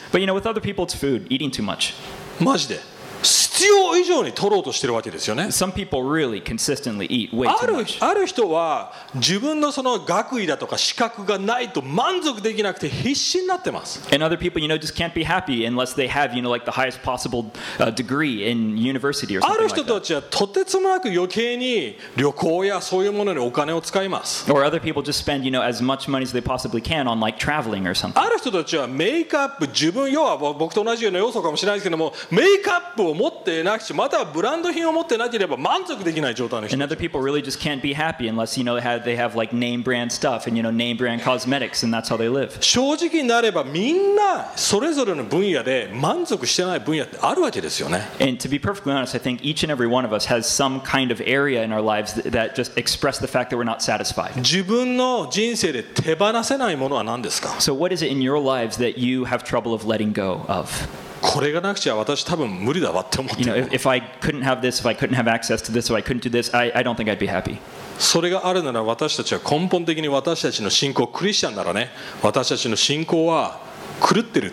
マジで。必必要以上に取ろうとしてるわけですよね Some people really consistently eat way あ too る much. ある人は自分のその学位だとか資格がないと満足できなくて必死になってます And other people, you know, just can't be happy unless they have, you know, like the highest possible uh, degree in university or あ something る like 人 that. たちはとてつもなく余計に旅行やそういうものにお金を使います Or other people just spend, you know, as much money as they possibly can on like traveling or something. ある人たちはメイクアップ自分要は僕と同じような要素かもしれないですけどもメイクアップを持ってなくしまたはブランド品を持ってなければ満足できない状態の人 And other people really just can't be happy unless, you know, have, they have like name brand stuff and, you know, name brand cosmetics and that's how they live. 正直になればみんなそれぞれの分野で満足してない分野ってあるわけですよね And to be perfectly honest, I think each and every one of us has some kind of area in our lives that just express the fact that we're not satisfied. 自分の人生で手放せないものは何ですか So, what is it in your lives that you have trouble of letting go of? これがなくちゃ私多分無理だわって思っそれがあるなら私たちは根本的に私たちの信仰クリスチャンならね私たちの信仰は狂ってる。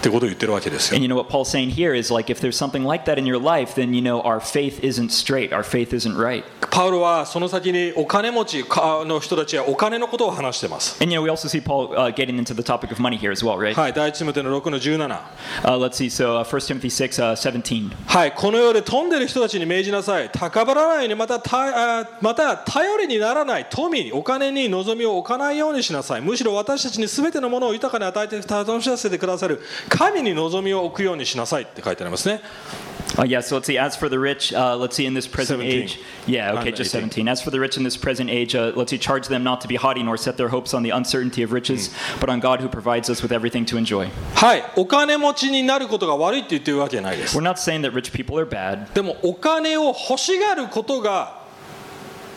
ってことを言ってるわけですよ And you know what Paul's saying here is like if there's something like that in your life, then you know our faith isn't straight, our faith isn't right. パウロはその先にお金持ちかの人たちはお金のことを話してます And you know, we also see Paul uh, getting into the topic of money here as well, right? はい第一テモテの6の17 Uh, let's see. So, uh, 1 Timothy 6, uh, 17. はいこの世で富んでる人たちに命じなさい高ぶらないようにまたたあまた頼りにならない富お金に望みを置かないようにしなさいむしろ私たちに全てのものを豊かに与えて楽しませてくださる神に望みを置くようにしなさいって書いてありますね Uh, yeah, so let's see. As for the rich, uh, let's see in this present 17. age. Yeah, okay, Uh, just 18. 17. As for the rich in this present age, uh, let's see. Charge them not to be haughty nor set their hopes on the uncertainty of riches, but on God who provides us with everything to enjoy. はいお金持ちになることが悪いって言ってるわけじゃないです We're not saying that rich people are bad, でもお金を欲しがることが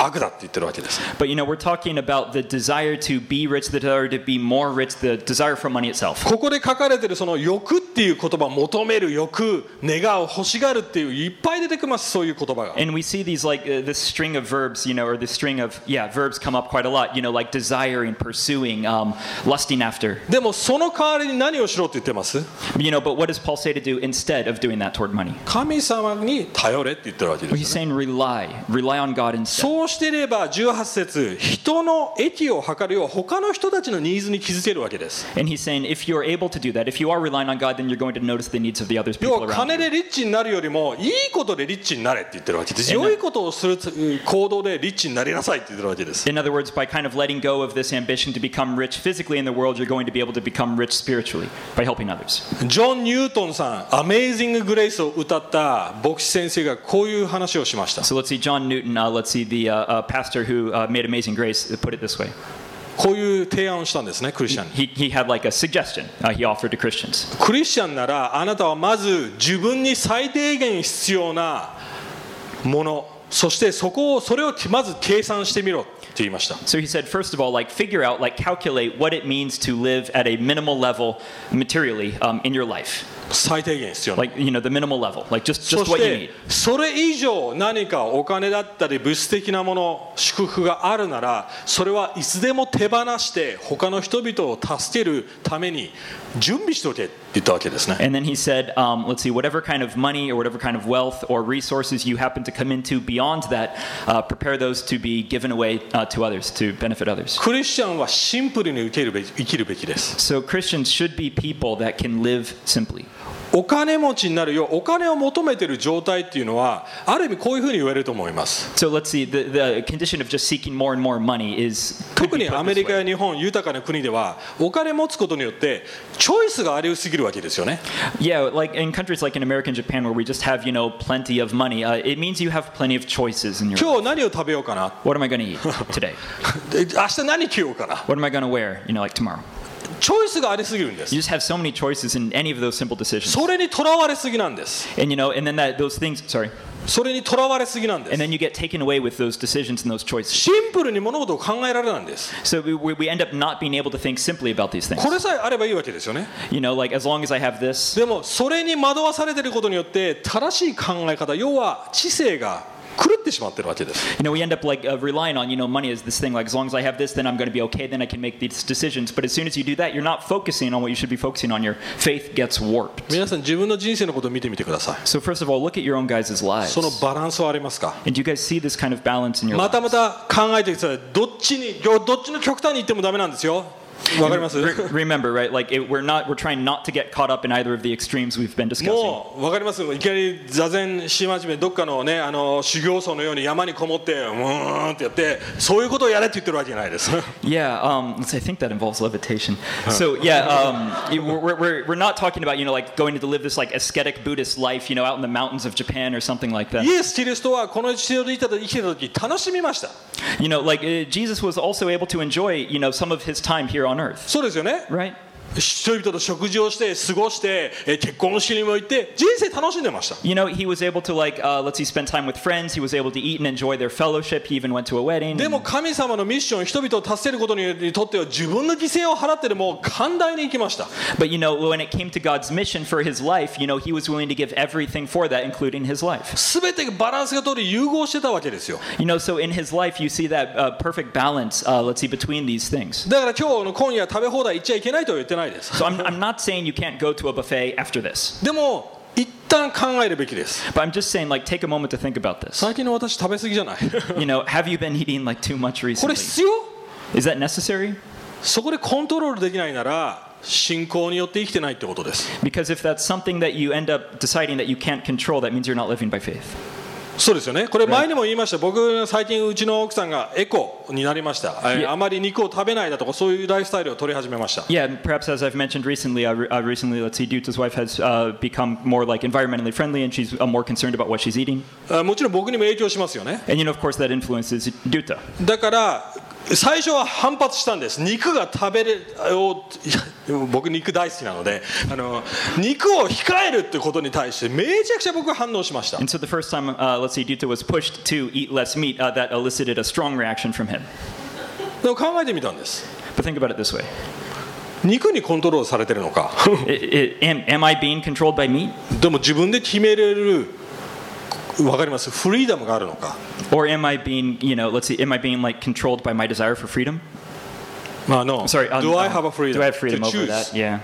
悪だって言ってるわけです but you know, we're talking about the desire to be rich, the desire to be more rich, the desire for money itself. ここで書かれてるその欲っていう言葉求める欲願う欲しがるっていういっぱい出てきますそういう言葉が And we see these like uh, this string of verbs, you know, or this string of yeah verbs come up quite a lot. You know, like desiring, pursuing, um, lusting after. でもその代わりに何をしろって言ってます You know, but what does Paul say to do instead of doing that toward money? 神様に頼れって言ってるわけで Well, he's すよね saying rely, rely on God instead. そうしていれば18節人の益を図るよう他の人たちのニーズに気づけるわけです And he's saying if you're able to do that, if you are relying on God, then you're going to notice the needs of the others 要 people は around 金 you. でリッチになるよりもいいことでリッチになれって言ってるわけです良いことをする行動でリッチになりなさいって言ってるわけです In other words, by kind of letting go of this ambition to become rich physically in the world, you're going to be able to become rich spiritually by helping others. ジョン・ニュートンさん「アメイジング・グレイス」を歌った牧師先生がこういう話をしました So let's see, John Newton, uh, let's see, the uh, uh, pastor who uh, made Amazing Grace, uh, put it this way. こういう提案をしたんですねクリスチャンに He, he had like a suggestion uh, he offered to Christians. クリスチャンならあなたはまず自分に最低限必要なものそしてそこをそれをまず計算してみろって言いました So he said, first of all, like figure out, like calculate what it means to live at a minimal level materially um, in your life. 最低限必要な Like, you know, the minimal level, like just, そ just し what you て need. それ以上何かお金だったり物質的なもの祝福があるならそれはいつでも手放して他の人々を助けるために 準備しておけって言ったわけですね And then he said, um, let's see, whatever kind of money or whatever kind of wealth or resources you happen to come into beyond that, uh, prepare those to be given away uh, to others, to benefit others. クリスチャンはシンプルに受けるべき生きるべきです So Christians should be people that can live simply. お金持ちになるよお金を求めてる状態っていうのはある意味こういうふうに言われると思います So let's see, the, the condition of just seeking more and more money is 特にアメリカ.や日本豊かな国ではお金持つことによってチョイスがありすぎるわけですよね Yeah, like in countries like in America and Japan where we just have, you know, plenty of money, uh, it means you have plenty of choices in your. 今日何を食べようかな What am I going to eat today? で明日何着ようかな What am I going to wear, you know, like tomorrow? チョイスがありすぎるんです You just have so many choices in any of those simple decisions. それにとらわれすぎなんです And you know, and then that those things, sorry. それにとらわれすぎなんで And す then you get taken away with those decisions and those choices. シンプルに物事を考えられないんです So we, we end up not being able to think simply about these things. これさえあればいいわけですよね You know, like as long as I have this, でもそれに惑わされてることによって正しい考え方要は知性が狂ってしまってるわけです You know, we end up like uh, relying on, you know, money as this thing. Like, as long as I have this, then I'm going to be okay. Then I can make these decisions. But as soon as you do that, you're not focusing on what you should be focusing on. Your faith gets warped. 皆さん自分の人生のことを見てみてください So first of all, look at your own guys' lives. そのバランスはありますか And do you guys see this kind of balance in your またま lives? た考えてくださいどっちにどっちの極端に行ってもダメなんですよわかります Re- remember, right? Like, it, we're not. We're trying not to get caught up in either of the extremes we've been discussing. もう分かりますいきなり座禅し始めどっかのねあの修行僧のように山にこもってうーんってやってそういうことをやれって言ってるわけじゃないです Yeah, um, let's see, I think that involves levitation. So yeah, um, it- we're, we're- we're, we're not talking about you know like going to live this like ascetic Buddhist life, you know, out in the mountains of Japan or something like that. イエス・キリストはこの地上で生きてた生きてた時楽しみました You know, like uh, Jesus was also able to enjoy you know some of his time here on earth, そうですよね right? 人々と食事をして過ごしてえ結婚式にも行って人生楽しんでました You know, he was able to like uh, let's see, spend time with friends. He was able to eat and enjoy their fellowship. He even went to a wedding. でも神様のミッション人々を助けることにとっては自分の犠牲を払ってでも寛大に行きました But you know, when it came to God's mission for his life, you know, he was willing to give everything for that, including his life. 全てバランスが通り融合してたわけですよ You know, so in his life, you see that uh, perfect balance, uh, let's see, between these things. だから今日の今夜食べ放題行っちゃいけないとは言ってなです So I'm, I'm not saying you can't go to a buffet after this, でも一旦考えるべきです but I'm just saying, like, take a moment to think about this. 最近の私食べ過ぎじゃない You know, have you been eating like too much これ recently? 必要 Is that necessary? そこでコントロールできないなら信仰によって生きてないってことです Because if that's something that you end up deciding that you can't control, that means you're not living by faith. そうですよねこれ前にも言いました僕最近うちの奥さんがエコになりましたえいやあまり肉を食べないだとかそういうライフスタイルを取り始めました Yeah, perhaps as I've mentioned recently, uh, re- uh, recently, let's see, Duta's wife has uh, become more like environmentally friendly and she's uh, more concerned about what she's eating. あもちろん僕にも影響しますよね And you know, of course, that influences Duta. だから最初は反発したんです。肉が食べる僕肉大好きなのであの肉を控えるってことに対してめちゃくちゃ僕は反応しました、考えてみたんです。肉にコントロールされてるのか？でも自分で決めれるわかりますフリーダムがあるのか Or am I being, you know, let's see, am I being like controlled by my desire for freedom? まあ no Sorry, um, do I um, have a freedom Do I have freedom to over choose? that? Yeah.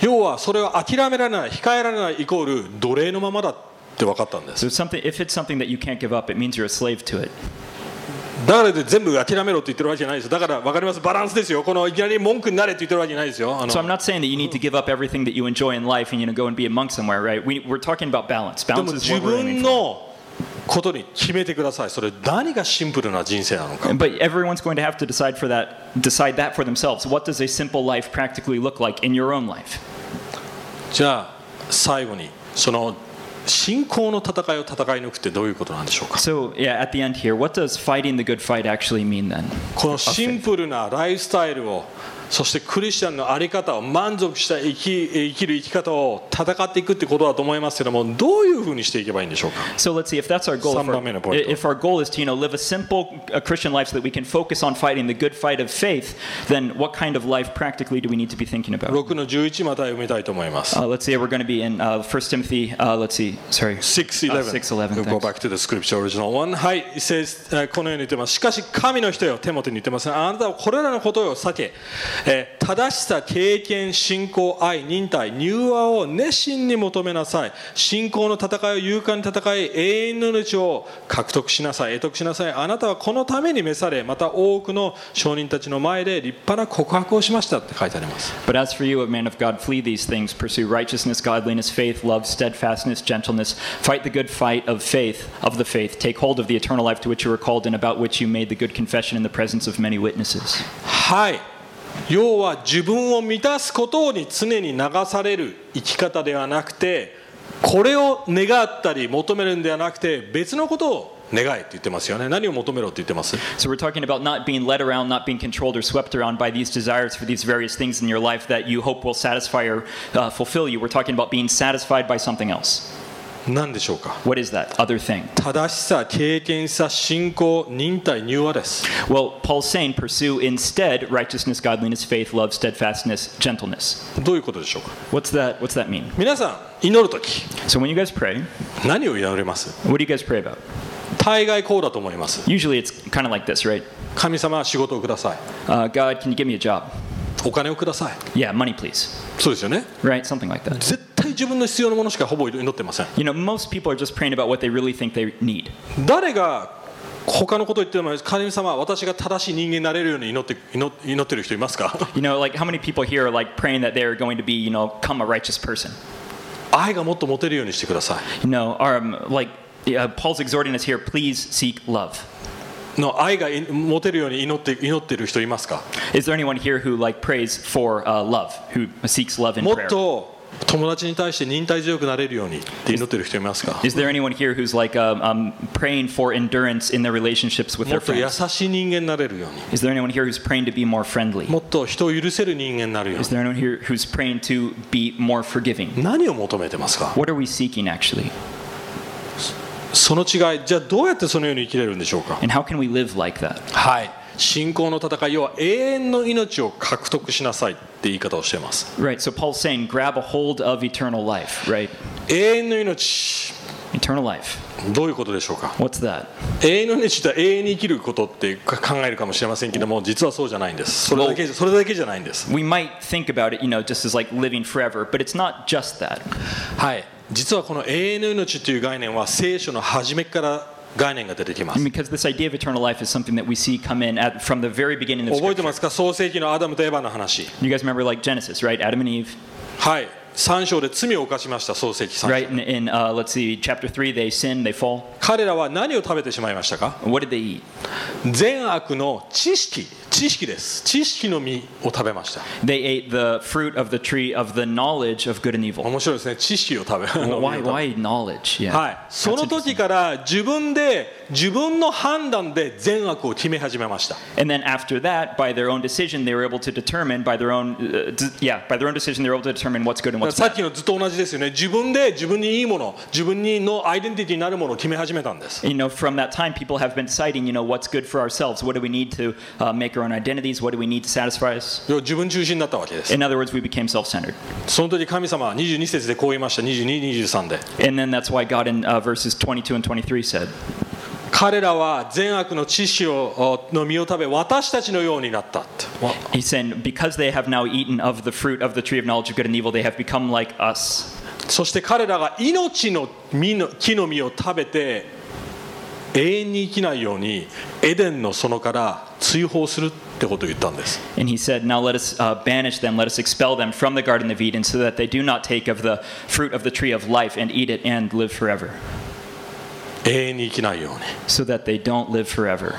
要はそれを諦められない控えられないイコール奴隷のままだって分かったんです So something, if it's something that you can't give up, it means you're a slave to it. だからで全部諦めろって言ってるわけじゃないですだから分かりますバランスですよこのいきなり文句になれって言ってるわけじゃないですよ So I'm not saying that you need to give up everything that you enjoy in life and you know go and be a monk somewhere, right? We, we're talking about balance. で Balance も is 自 what we're 分 aiming for. のことに決めてくださいそれ何がシンプルな人生なのか But everyone's going to have to decide for that, decide that for themselves. What does a simple life practically look like in your own life? じゃあ最後にその信仰の戦いを戦い抜くってどういうことなんでしょうか So yeah, at the end here, what does fighting the good fight actually mean then? このシンプルなライフスタイルをそしてクリスチャンの在り方を満足した生き生きる生き方を戦っていくってことだと思いますけどもどういうふうにしていけばいいんでしょうか So let's see if that's our goal. If our, if our goal is to you know live a simple uh, Christian life so that we can focus on fighting the good fight of faith, then what kind of life practically do we need to be thinking about? 6の11また読みたいと思います。Uh, let's see, we're going to be in uh, 1 Timothy. Uh, let's see, sorry. 6:11 Uh, 6:11, Go back to the scripture original one はい it says えーこのように言ってますしかし神の人よ手元に言ってますがあなたはこれらのことを避け、えー正しさ経験信仰愛忍耐柔和を熱心に求めなさい信仰の戦いを勇敢に戦い永遠の命を獲得しなさい得得しなさいあなたはこのために召されまた多くの証人たちの前で立派な告白をしましたって書いてあります But as for you, O man of God, flee these things. Pursue righteousness, godliness, faith, love, steadfastness, gentleness. Fight the good fight of faith, of the faith. Take hold of the eternal life to which you were called and about which you made the good confession in the presence of many witnesses. はい要は自分を満たすことに常に流される生き方ではなくてこれを願ったり求めるんではなくて別のことを願えって言ってますよね何を求めろって言ってます So we're talking about not being led around, not being controlled or swept around by these desires for these various things in your life that you hope will satisfy or uh, fulfill you. We're talking about being satisfied by something else. 何でしょうか What is that other thing? 正しさ経験さ信仰忍耐柔和です Well, Paul's saying pursue instead righteousness, godliness, faith, love, steadfastness, gentleness. どういうことでしょうか What's that? What's that mean? 皆さん祈るとき So when you guys pray, 何を祈ります what do you guys pray about? 大概こうだと思います Usually it's kind of like this, right? 神様は仕事をください Uh, God, can you give me a job? お金をください Yeah, money, please. そうですよね Right? Something like that. 絶対自分の必要なものしかほぼ祈ってません You know, most people are just praying about what they really think they need. 誰が他のことを言っても神様私が正しい人間になれるように祈って祈祈ってる人いますか You know, like how many people here are like praying that they're going to be, you know, become a righteous person? 愛がもっと持てるようにしてくださ You know, um, like uh, Paul's exhorting us here, please seek love. いの愛がい持てるように祈って祈ってる人いますか Is there anyone here who like prays for uh, love, who seeks love in もっ prayer? と友達に対して忍耐強くなれるようにって祈ってる人いますか Is there anyone here who's like um, um, praying for endurance in their relationships with も their っと優 friends? しい人間になれるように Is there anyone here who's praying to be more friendly? もっと人を許せる人間になるよう Is に there anyone here who's praying to be more forgiving? 何を求めてますか What are we seeking actually? その違いじゃあどうやってそのように生きれるんでしょうか And how can we live like that? はい信仰の戦い要は永遠の命を獲得しなさいって言い方をしています Right, so Paul's saying grab a hold of eternal life, right? 永遠の命 Eternal life. どういうことでしょうか What's that? 永遠の命って永遠に生きることって考えるかもしれませんけども実はそうじゃないんですそれだけそれだけじゃないんです We might think about it, you know, just as like living forever, but it's not just that. はい実はこの永遠の命という概念は聖書の初めから概念が出てきます Because this idea of eternal life is something that we see come in at, from the very beginning of 覚えて.ますか創世紀のアダムとエヴァの話 You guys remember like Genesis, right? Adam and Eve, はい3章で罪を犯しました創世紀3 right? 章 In, in uh, let's see, chapter 3, they sin, they fall. 彼らは何を食べてしまいましたか What did they eat? 善悪の知識知識です知識の実を食べました They ate the fruit of the tree of the knowledge of good and evil. 面白いですね知識を食べ Why, why knowledge? Yeah. はい、その.時から自分で自分の判断で善悪を決め始めました And then after that, by their own decision, they were able to determine by their own, uh, yeah, by their own decision, they were able to determine what's good and what's さっ bad. きの図と同じですよね自分で自分にいいもの自分にのアイデンティティになるものを決め始めたんです You know, from that time, people have been deciding, you know, what's good for ourselves. What do we need to uh, make our own identities? What do we need to satisfy us? 要は自分中心になったわけです In other words, we became self-centered. その時神様は22節でこう言いました2223で And then that's why God in uh, verses 22 and 23 said, 彼らは善悪の知識をの実を食べ私たちのようになったってわ He's saying, because they have now eaten of the fruit of the tree of knowledge of good and evil, they have become like us. そして彼らが命の実の木の実を食べて 永遠に生きないようにエデンの園から追放するってことを言ったんです And he said, Now let us uh, banish them, let us expel them from the Garden of Eden, so that they do not take of the fruit of the tree of life and eat it and live forever. 永遠に生きないように So that they don't live forever.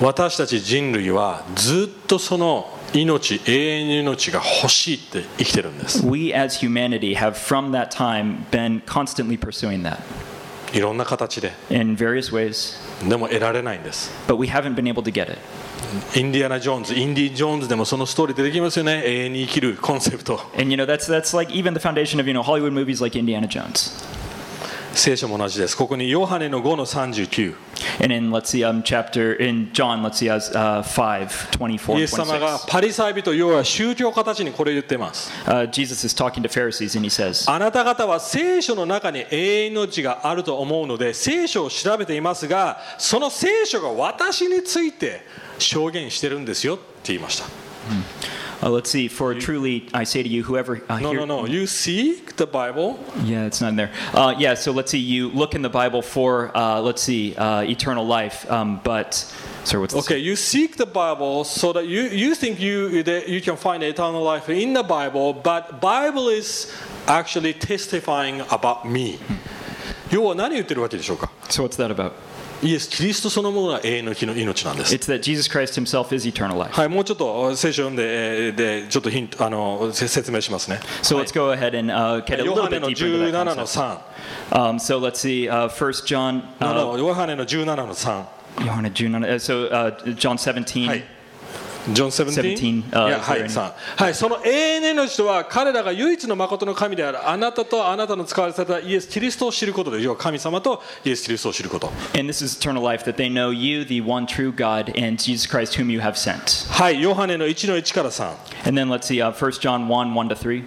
私たち人類はずっとその命永遠の命が欲しいって生きてるんです We as humanity have from that time been constantly pursuing that いろんな形で in various ways, でも得られないんです but we haven't been able to get it. インディアナ・ジョーンズインディ・ジョーンズでもそのストーリー出てきますよね永遠に生きるコンセプト And you know, that's, that's like even the foundation of, you know, Hollywood movies like Indiana Jones. 聖書も同じですここにヨハネの5の39 And in, let's see, um, chapter, in John, let's see, as uh, 5, 24, イ and エス様が 26. パリサイ人要は宗教家たちにこれ言ってます Uh, Jesus is talking to Pharisees and he says, あなた方は聖書の中に永遠の命があると思うので聖書を調べていますがその聖書が私について証言してるんですよって言いました uh, let's see, for truly I say to you, whoever. Uh, No, hear- no, no. You seek the Bible. Yeah, it's not in there. Uh, yeah, so let's see, you look in the Bible for, uh, let's see, uh, eternal life, um, but, sorry, what's the Okay, you seek the Bible so that you, you think you, that you can find eternal life in the Bible, but Bible is actually testifying about me. 要は何言ってるわけでしょうか So what's that about? イエス・キリストそのものが永遠の日の命なんです。はい、もうちょっと聖書読んで、でちょっとヒンあの説明しますね。So はい、ヨハネの17の3。Um, so see, uh, John, uh, ヨハネの17の3。ヨハネ17、uh, so, uh, 17。はい。ジョン 17? はい、さん。はい、その永遠の人は彼らが唯一の誠の神であるあなたとあなたの使われされたイエス・キリストを知ることで、要は神様とイエス・キリストを知ること。God, はい、ヨハネの1の1からさん。And then let's see,、uh, 1 John 1, 1 to 3.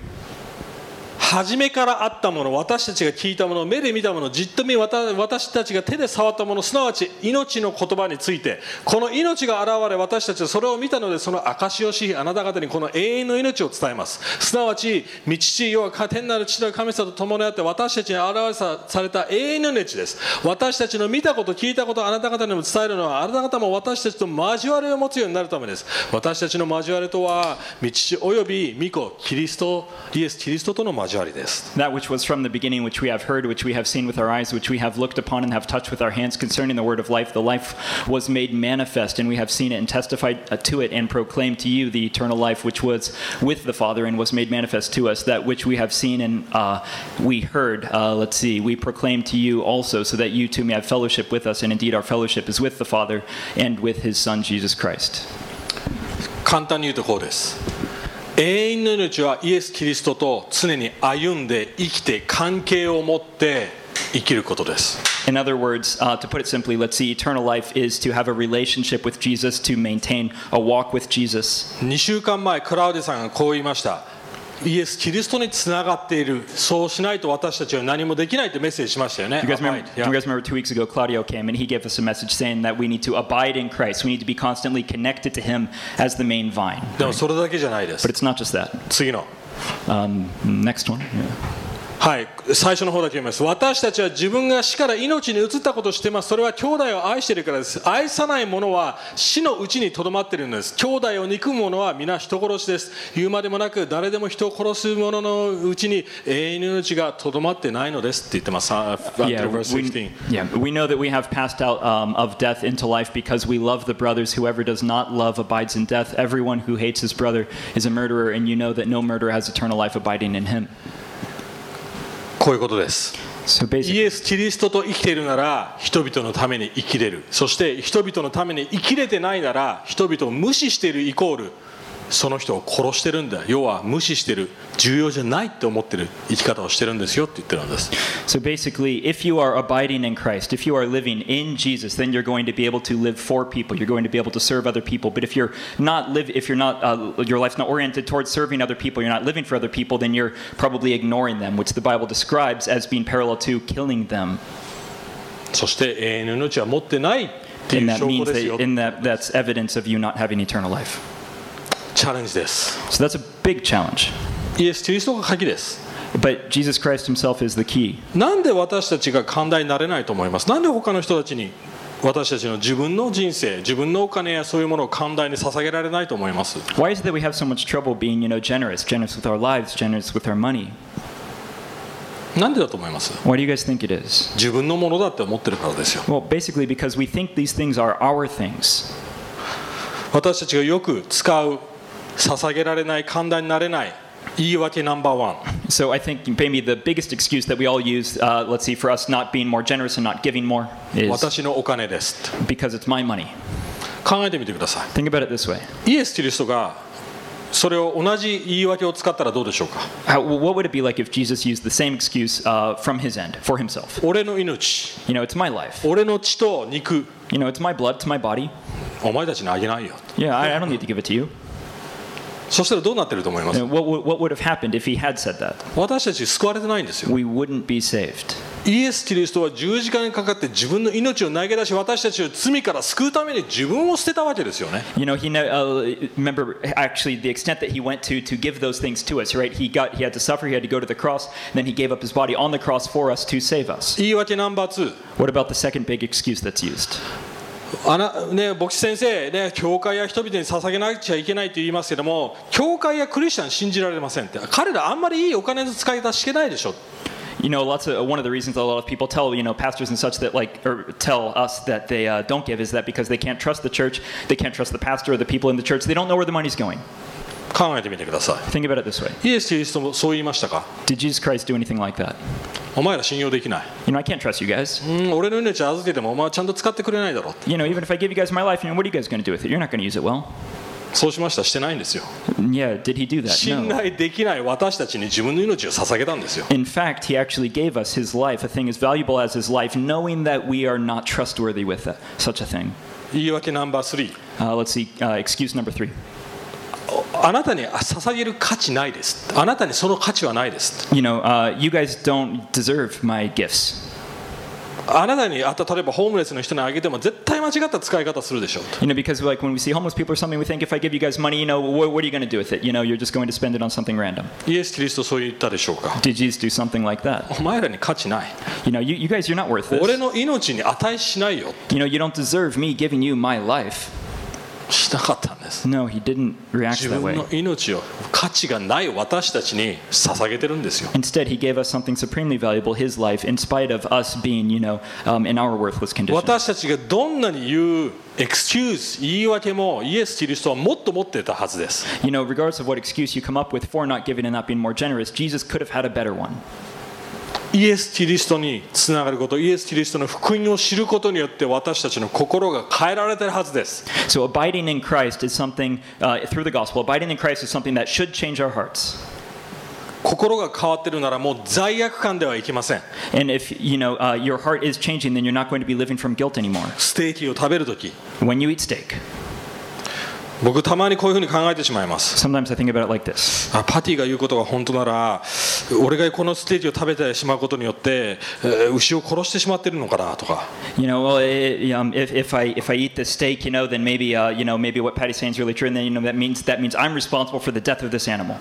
初めからあったもの私たちが聞いたもの目で見たものじっと見私たちが手で触ったものすなわち命の言葉についてこの命が現れ私たちはそれを見たのでその証をしあなた方にこの永遠の命を伝えます。すなわち道父要は天なる父の神様と共にあって私たちに現れされた永遠の命です。私たちの見たこと聞いたことあなた方にも伝えるのはあなた方も私たちと交わりを持つようになるためです。私たちの交わりとは道父および御子キリストイエス・キリストとの交わり。です That which was from the beginning, which we have heard, which we have seen with our eyes, which we have looked upon and have touched with our hands concerning the word of life. The life was made manifest, and we have seen it and testified uh, to it and proclaimed to you the eternal life which was with the Father and was made manifest to us. That which we have seen and uh, we heard, uh, let's see, we proclaim to you also, so that you too may have fellowship with us. And indeed, our fellowship is with the Father and with his Son, Jesus Christ. 簡単に言うとこうです 永遠の命はイエス・キリストと常に歩んで生きて関係を持って生きることです In other words, uh, to put it simply, let's see, eternal life is to have a relationship with Jesus, to maintain a walk with Jesus. 2週間前クラウディさんがこう言いましたイエス・キリストにつながっているそうしないと私たちは何もできないとメッセージしましたよね You guys, remember, はい you guys remember two weeks ago, Claudio came and he gave us a message saying that we need to abide in Christ. We need to be constantly connected to him as the main vine. でもそれだけじゃないです But it's not just that. 次の Um, next one. Yeah. はい最初の方だけ読みます私たちは自分が死から命に移ったことを知っていますそれは兄弟を愛しているからです愛さない者は死のうちにとどまっているのです兄弟を憎む者は皆人殺しです言うまでもなく誰でも人を殺す者のうちに永遠の命がとどまってないのですって言ってますあ Yeah, we, 15 yeah, we know that we have passed out um, of death into life because we love the brothers. Whoever does not love abides in death. Everyone who hates his brother is a murderer, and you know that no murderer has eternal life abiding in him. こういうことです。So イエス・キリストと生きているなら人々のために生きれる。そして人々のために生きれてないなら人々を無視しているイコールその人を殺してるんだ要は無視してる重要じゃないって思ってる生き方をしてるんですよって言ってるんです so basically, if you are abiding in Christ, if you are living in Jesus, then you're going to be able to live for people. You're going to be able to serve other people. But if you're not live, if you're not, uh, your life's not oriented towards serving other people, you're not living for other people, then you're probably ignoring them, which the Bible describes as being parallel to killing them. そして永遠の命は持ってないってい And う that 証拠 means ですよ that, in that that's evidence of you not having eternal life. チャレンジです So that's a big challenge. イエス・キリストが鍵です But Jesus Christ Himself is the key. なんで私たちが寛大になれないと思いますなんで他の人たちに私たちの自分の人生自分のお金やそういうものを寛大に捧げられないと思います Why is it that we have so much trouble being, you know, generous, generous with our lives, generous with our money? なんでだと思います Why do you guys think it is? 自分のものだって思ってるからですよ Well, basically because we think these things are our things. 私たちがよく使う捧げられない寛大になれない言い訳ナンバーワン So I think maybe the biggest excuse that we all use, uh, let's see, for us not being more generous and not giving more is 私のお金です because it's my money. 考えてみてくださ Think about it this way. いイエス・キリストがそれを同じ言い訳を使ったらどうでしょうか How, what would it be like if Jesus used the same excuse uh, from his end, for himself? 俺の命 You know, it's my life. 俺の血と肉 You know, it's my blood, it's my body. お前たちにあげないよ Yeah, I, I don't need to give it to you. そしたらどうなってると思います And what, would- what would have happened if he had said that? 私たち救われてないんですよ We wouldn't be saved. イエス・キリストは十字架にかかって自分の命を投げ出し私たちを罪から救うために自分を捨てたわけですよね You know, he ne- uh, remember actually the extent that he went to to give those things to us, right? He got he had to suffer, he had to go to the cross, and then he gave up his body on the cross for us to save us. 言い訳ナンバー2 What about the second big excuse that's used? あなね、牧師先生、ね、教会や人々に捧げなくちゃいけないと言いますけども教会やクリスチャン信じられませんって彼らあんまりいいお金の使い方してないでしょ You know, lots of one of the reasons a lot of people tell you know pastors and such that like or tell us that they uh, don't give is that because they can't trust the church, they can't trust the pastor or the people in the church. They don't know where the money's going. 考えてみてくださ Think about it this way: いイエス・キリストもそう言いましたか Did Jesus Christ do anything like that? お前ら信用できない You know, I can't trust you guys. うん俺の命預けてもお前はちゃんと使ってくれないだろう You know, even if I give you guys my life, you know, what are you guys going to do with it? You're not going to use it well. そうしましたしてないんですよ Yeah, did he do that? 信 No. 頼できない私たちに自分の命を捧げたんですよ In fact, he actually gave us his life, a thing as valuable as his life, knowing that we are not trustworthy with it, such a thing. 言い訳ナンバー3 Uh, let's see, uh, excuse number three. あなたに捧げる価値ないですあなたにその価値はないです You know, uh, you guys don't deserve my gifts. あなたにあった例えばホームレスの人にあげても絶対間違った使い方するでしょう You know, because like when we see homeless people or something, we think if I give you guys money, you know, what, what are you going to do with it? You know, you're just going to spend it on something random. イエス・キリストそう言ったでしょうか Did Jesus do something like that? お前らに価値ない You know, you, you guys, you're not worth 俺 this. の命に値しないよ You know, you don't deserve me giving you my life. しなかったんです No, he didn't react 自 that 分 way. の命を価値がない私たちに捧げてるんですよ Instead, he gave us something supremely valuable, his life, in spite of us being, you know, um, in our worthless condition. 私たちがどんなに言うエクスキューズ言い訳もイエス・キリストはもっと持っていたはずです You know, regardless of what excuse you come up with for not giving and not being more generous, Jesus could have had a better one. イエス・キリストにつながることイエス・キリストの福音を知ることによって私たちの心が変えられてるはずです So, abiding in Christ is something, uh, through the gospel, abiding in Christ is something that should change our hearts. 心が変わってるならもう罪悪感ではいけません And if, you know, uh, your heart is changing, then you're not going to be living from guilt anymore. ステーキを食べるとき When you eat steak, 僕たまにこういうふうに考えてしまいます sometimes I think about it like this. あパティが言うことが本当なら俺がこのステーキを食べてしまうことによって、えー牛を殺してしまってるのかなとか You know, well, it, um, if, if I if I eat this steak, you know, then maybe uh, you know maybe what Patty's saying is really true, and then you know that means that means I'm responsible for the death of this animal.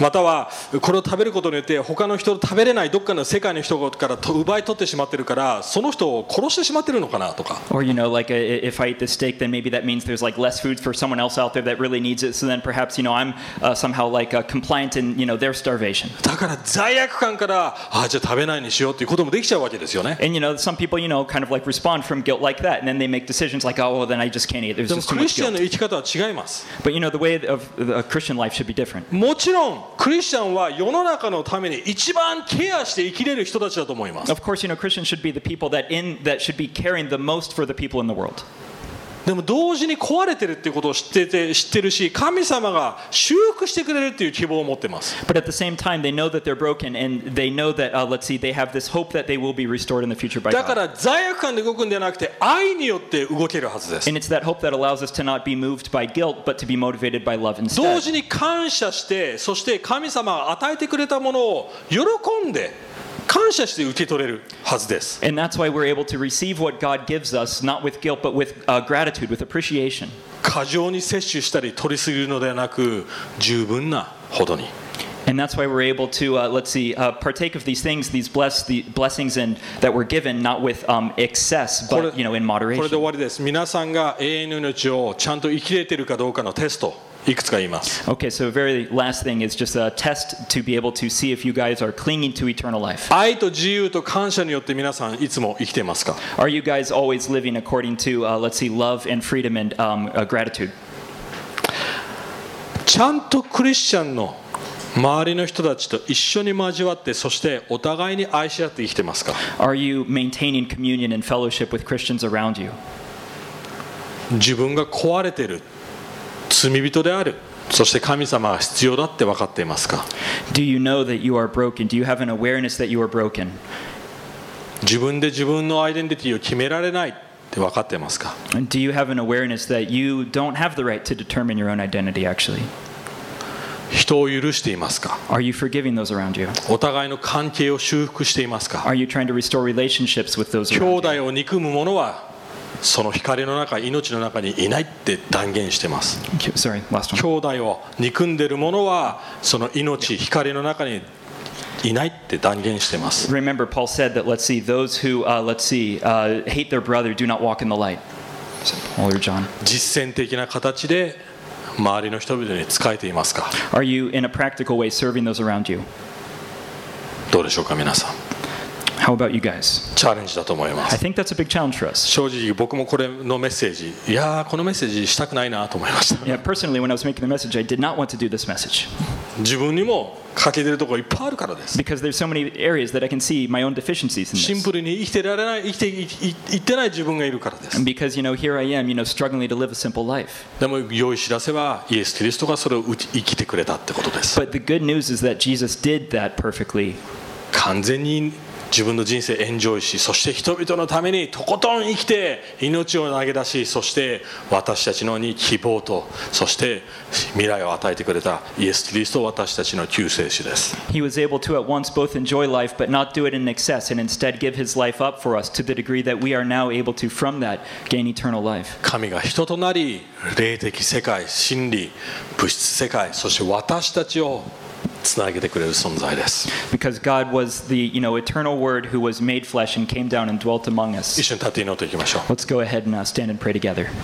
またはこれを食べることによって他の人の食べれないどっかの世界の人からと奪い取ってしまってるからその人を殺してしまってるのかなとか Or you know, like uh, if I eat this steak, then maybe that means there's like less food for someone else out there that really needs it. So then perhaps you know I'm uh, somehow like uh, compliant in you know their starvation. だから罪悪感からあじゃあ食べないにしようっていうこともできちゃうわけですよね And you know, some people you know kind of like respond from guilt like that, and then they make decisions like, oh, well, then I just can't eat. There's でも just too クリ much スチャン guilt. の生き方は違います But you know, the way of the Christian life should be different. もちろんクリスチャンは世の中のために一番ケアして生きれる人たちだと思います Of course, you know, Christians should be the people that in that should be caring the most for the people in the world. でも同時に壊れてるっていうことを知ってて知ってるし神様が修復してくれるっていう希望を持ってます But at the same time, they know that they're broken, and they know that uh, let's see, they have this hope that they will be restored in the future by だか God. ら罪悪感で動くんではなくて愛によって動けるはずです And it's that hope that allows us to not be moved by guilt, but to be motivated by love 同 instead. 時に感謝してそして神様が与えてくれたものを喜んで感謝して受け取れるはずです And that's why we're able to receive what God gives us, not with guilt, but with uh, gratitude, with appreciation. 過剰に摂取したり取りすぎるのではなく十分なほどに And that's why we're able to, uh, let's see, uh, partake of these things, these bless, the blessings and, that we're given, not with um, excess, これ but you know, in これで終 moderation. わりです皆さんが永遠の命をちゃんと生きれてるかどうかのテスト いくつか言います Okay, so very last thing is just a test to be able to see if you guys are clinging to eternal life. 愛と自由と感謝によって皆さんいつも生きていますか Are you guys always living according to, uh, let's see, love and freedom and um, uh, gratitude? ちゃんとクリスチャンの周りの人たちと一緒に交わってそしてお互いに愛し合って生きてますか Are you maintaining communion and fellowship with Christians around you? 自分が壊れてる罪人であるそして神様が必要だって分かっていますか Do you know that you are broken? Do you have an awareness that you are broken? 自分で自分のアイデンティティを決められないって分かってますか do you have an awareness that you don't have the right to determine your own identity, actually? 人を許していますか Are you forgiving those around you? お互いの関係を修復していますか Are you trying to restore relationships with those 兄 around you? 弟を憎む者はその光の中命の中にいないって断言してます.兄弟を憎んでる者はその命光の中にいないって断言してます Remember, Paul said that, let's see, those who, uh, let's see, uh, hate their brother do not walk in the light. Paul or John? 実践的な形で周りの人々に仕えていますか Are you, in a practical way, serving those around you? どうでしょうか皆さん How about you guys? チャレンジだと思います。I think that's a big challenge for us. 正直僕もこれのメッセージ、いやー、このメッセージしたくないなと思いました。自分にも欠けてるとこいっぱいあるからです。シンプルに生きてられない、生きてい,い,い,ってない自分がいるからです。でも、良い知らせは、イエス・キリストがそれを生きてくれたってことです。完全に自分の人生エンジョイしそして人々のためにとことん生きて命を投げ出しそして私たちのに希望とそして未来を与えてくれたイエス・キリスト私たちの救世主です He was able to at once both enjoy life but not do it in excess and instead give his life up for us to the degree that we are now able to, from that, gain eternal life. 神が人となり霊的世界真理物質世界そして私たちをつなげてくれる存在です Because God was the you know, eternal Word who was made flesh and came down and dwelt among 一 us. 緒に立って祈っていきましょう Let's go ahead and uh, stand and pray together.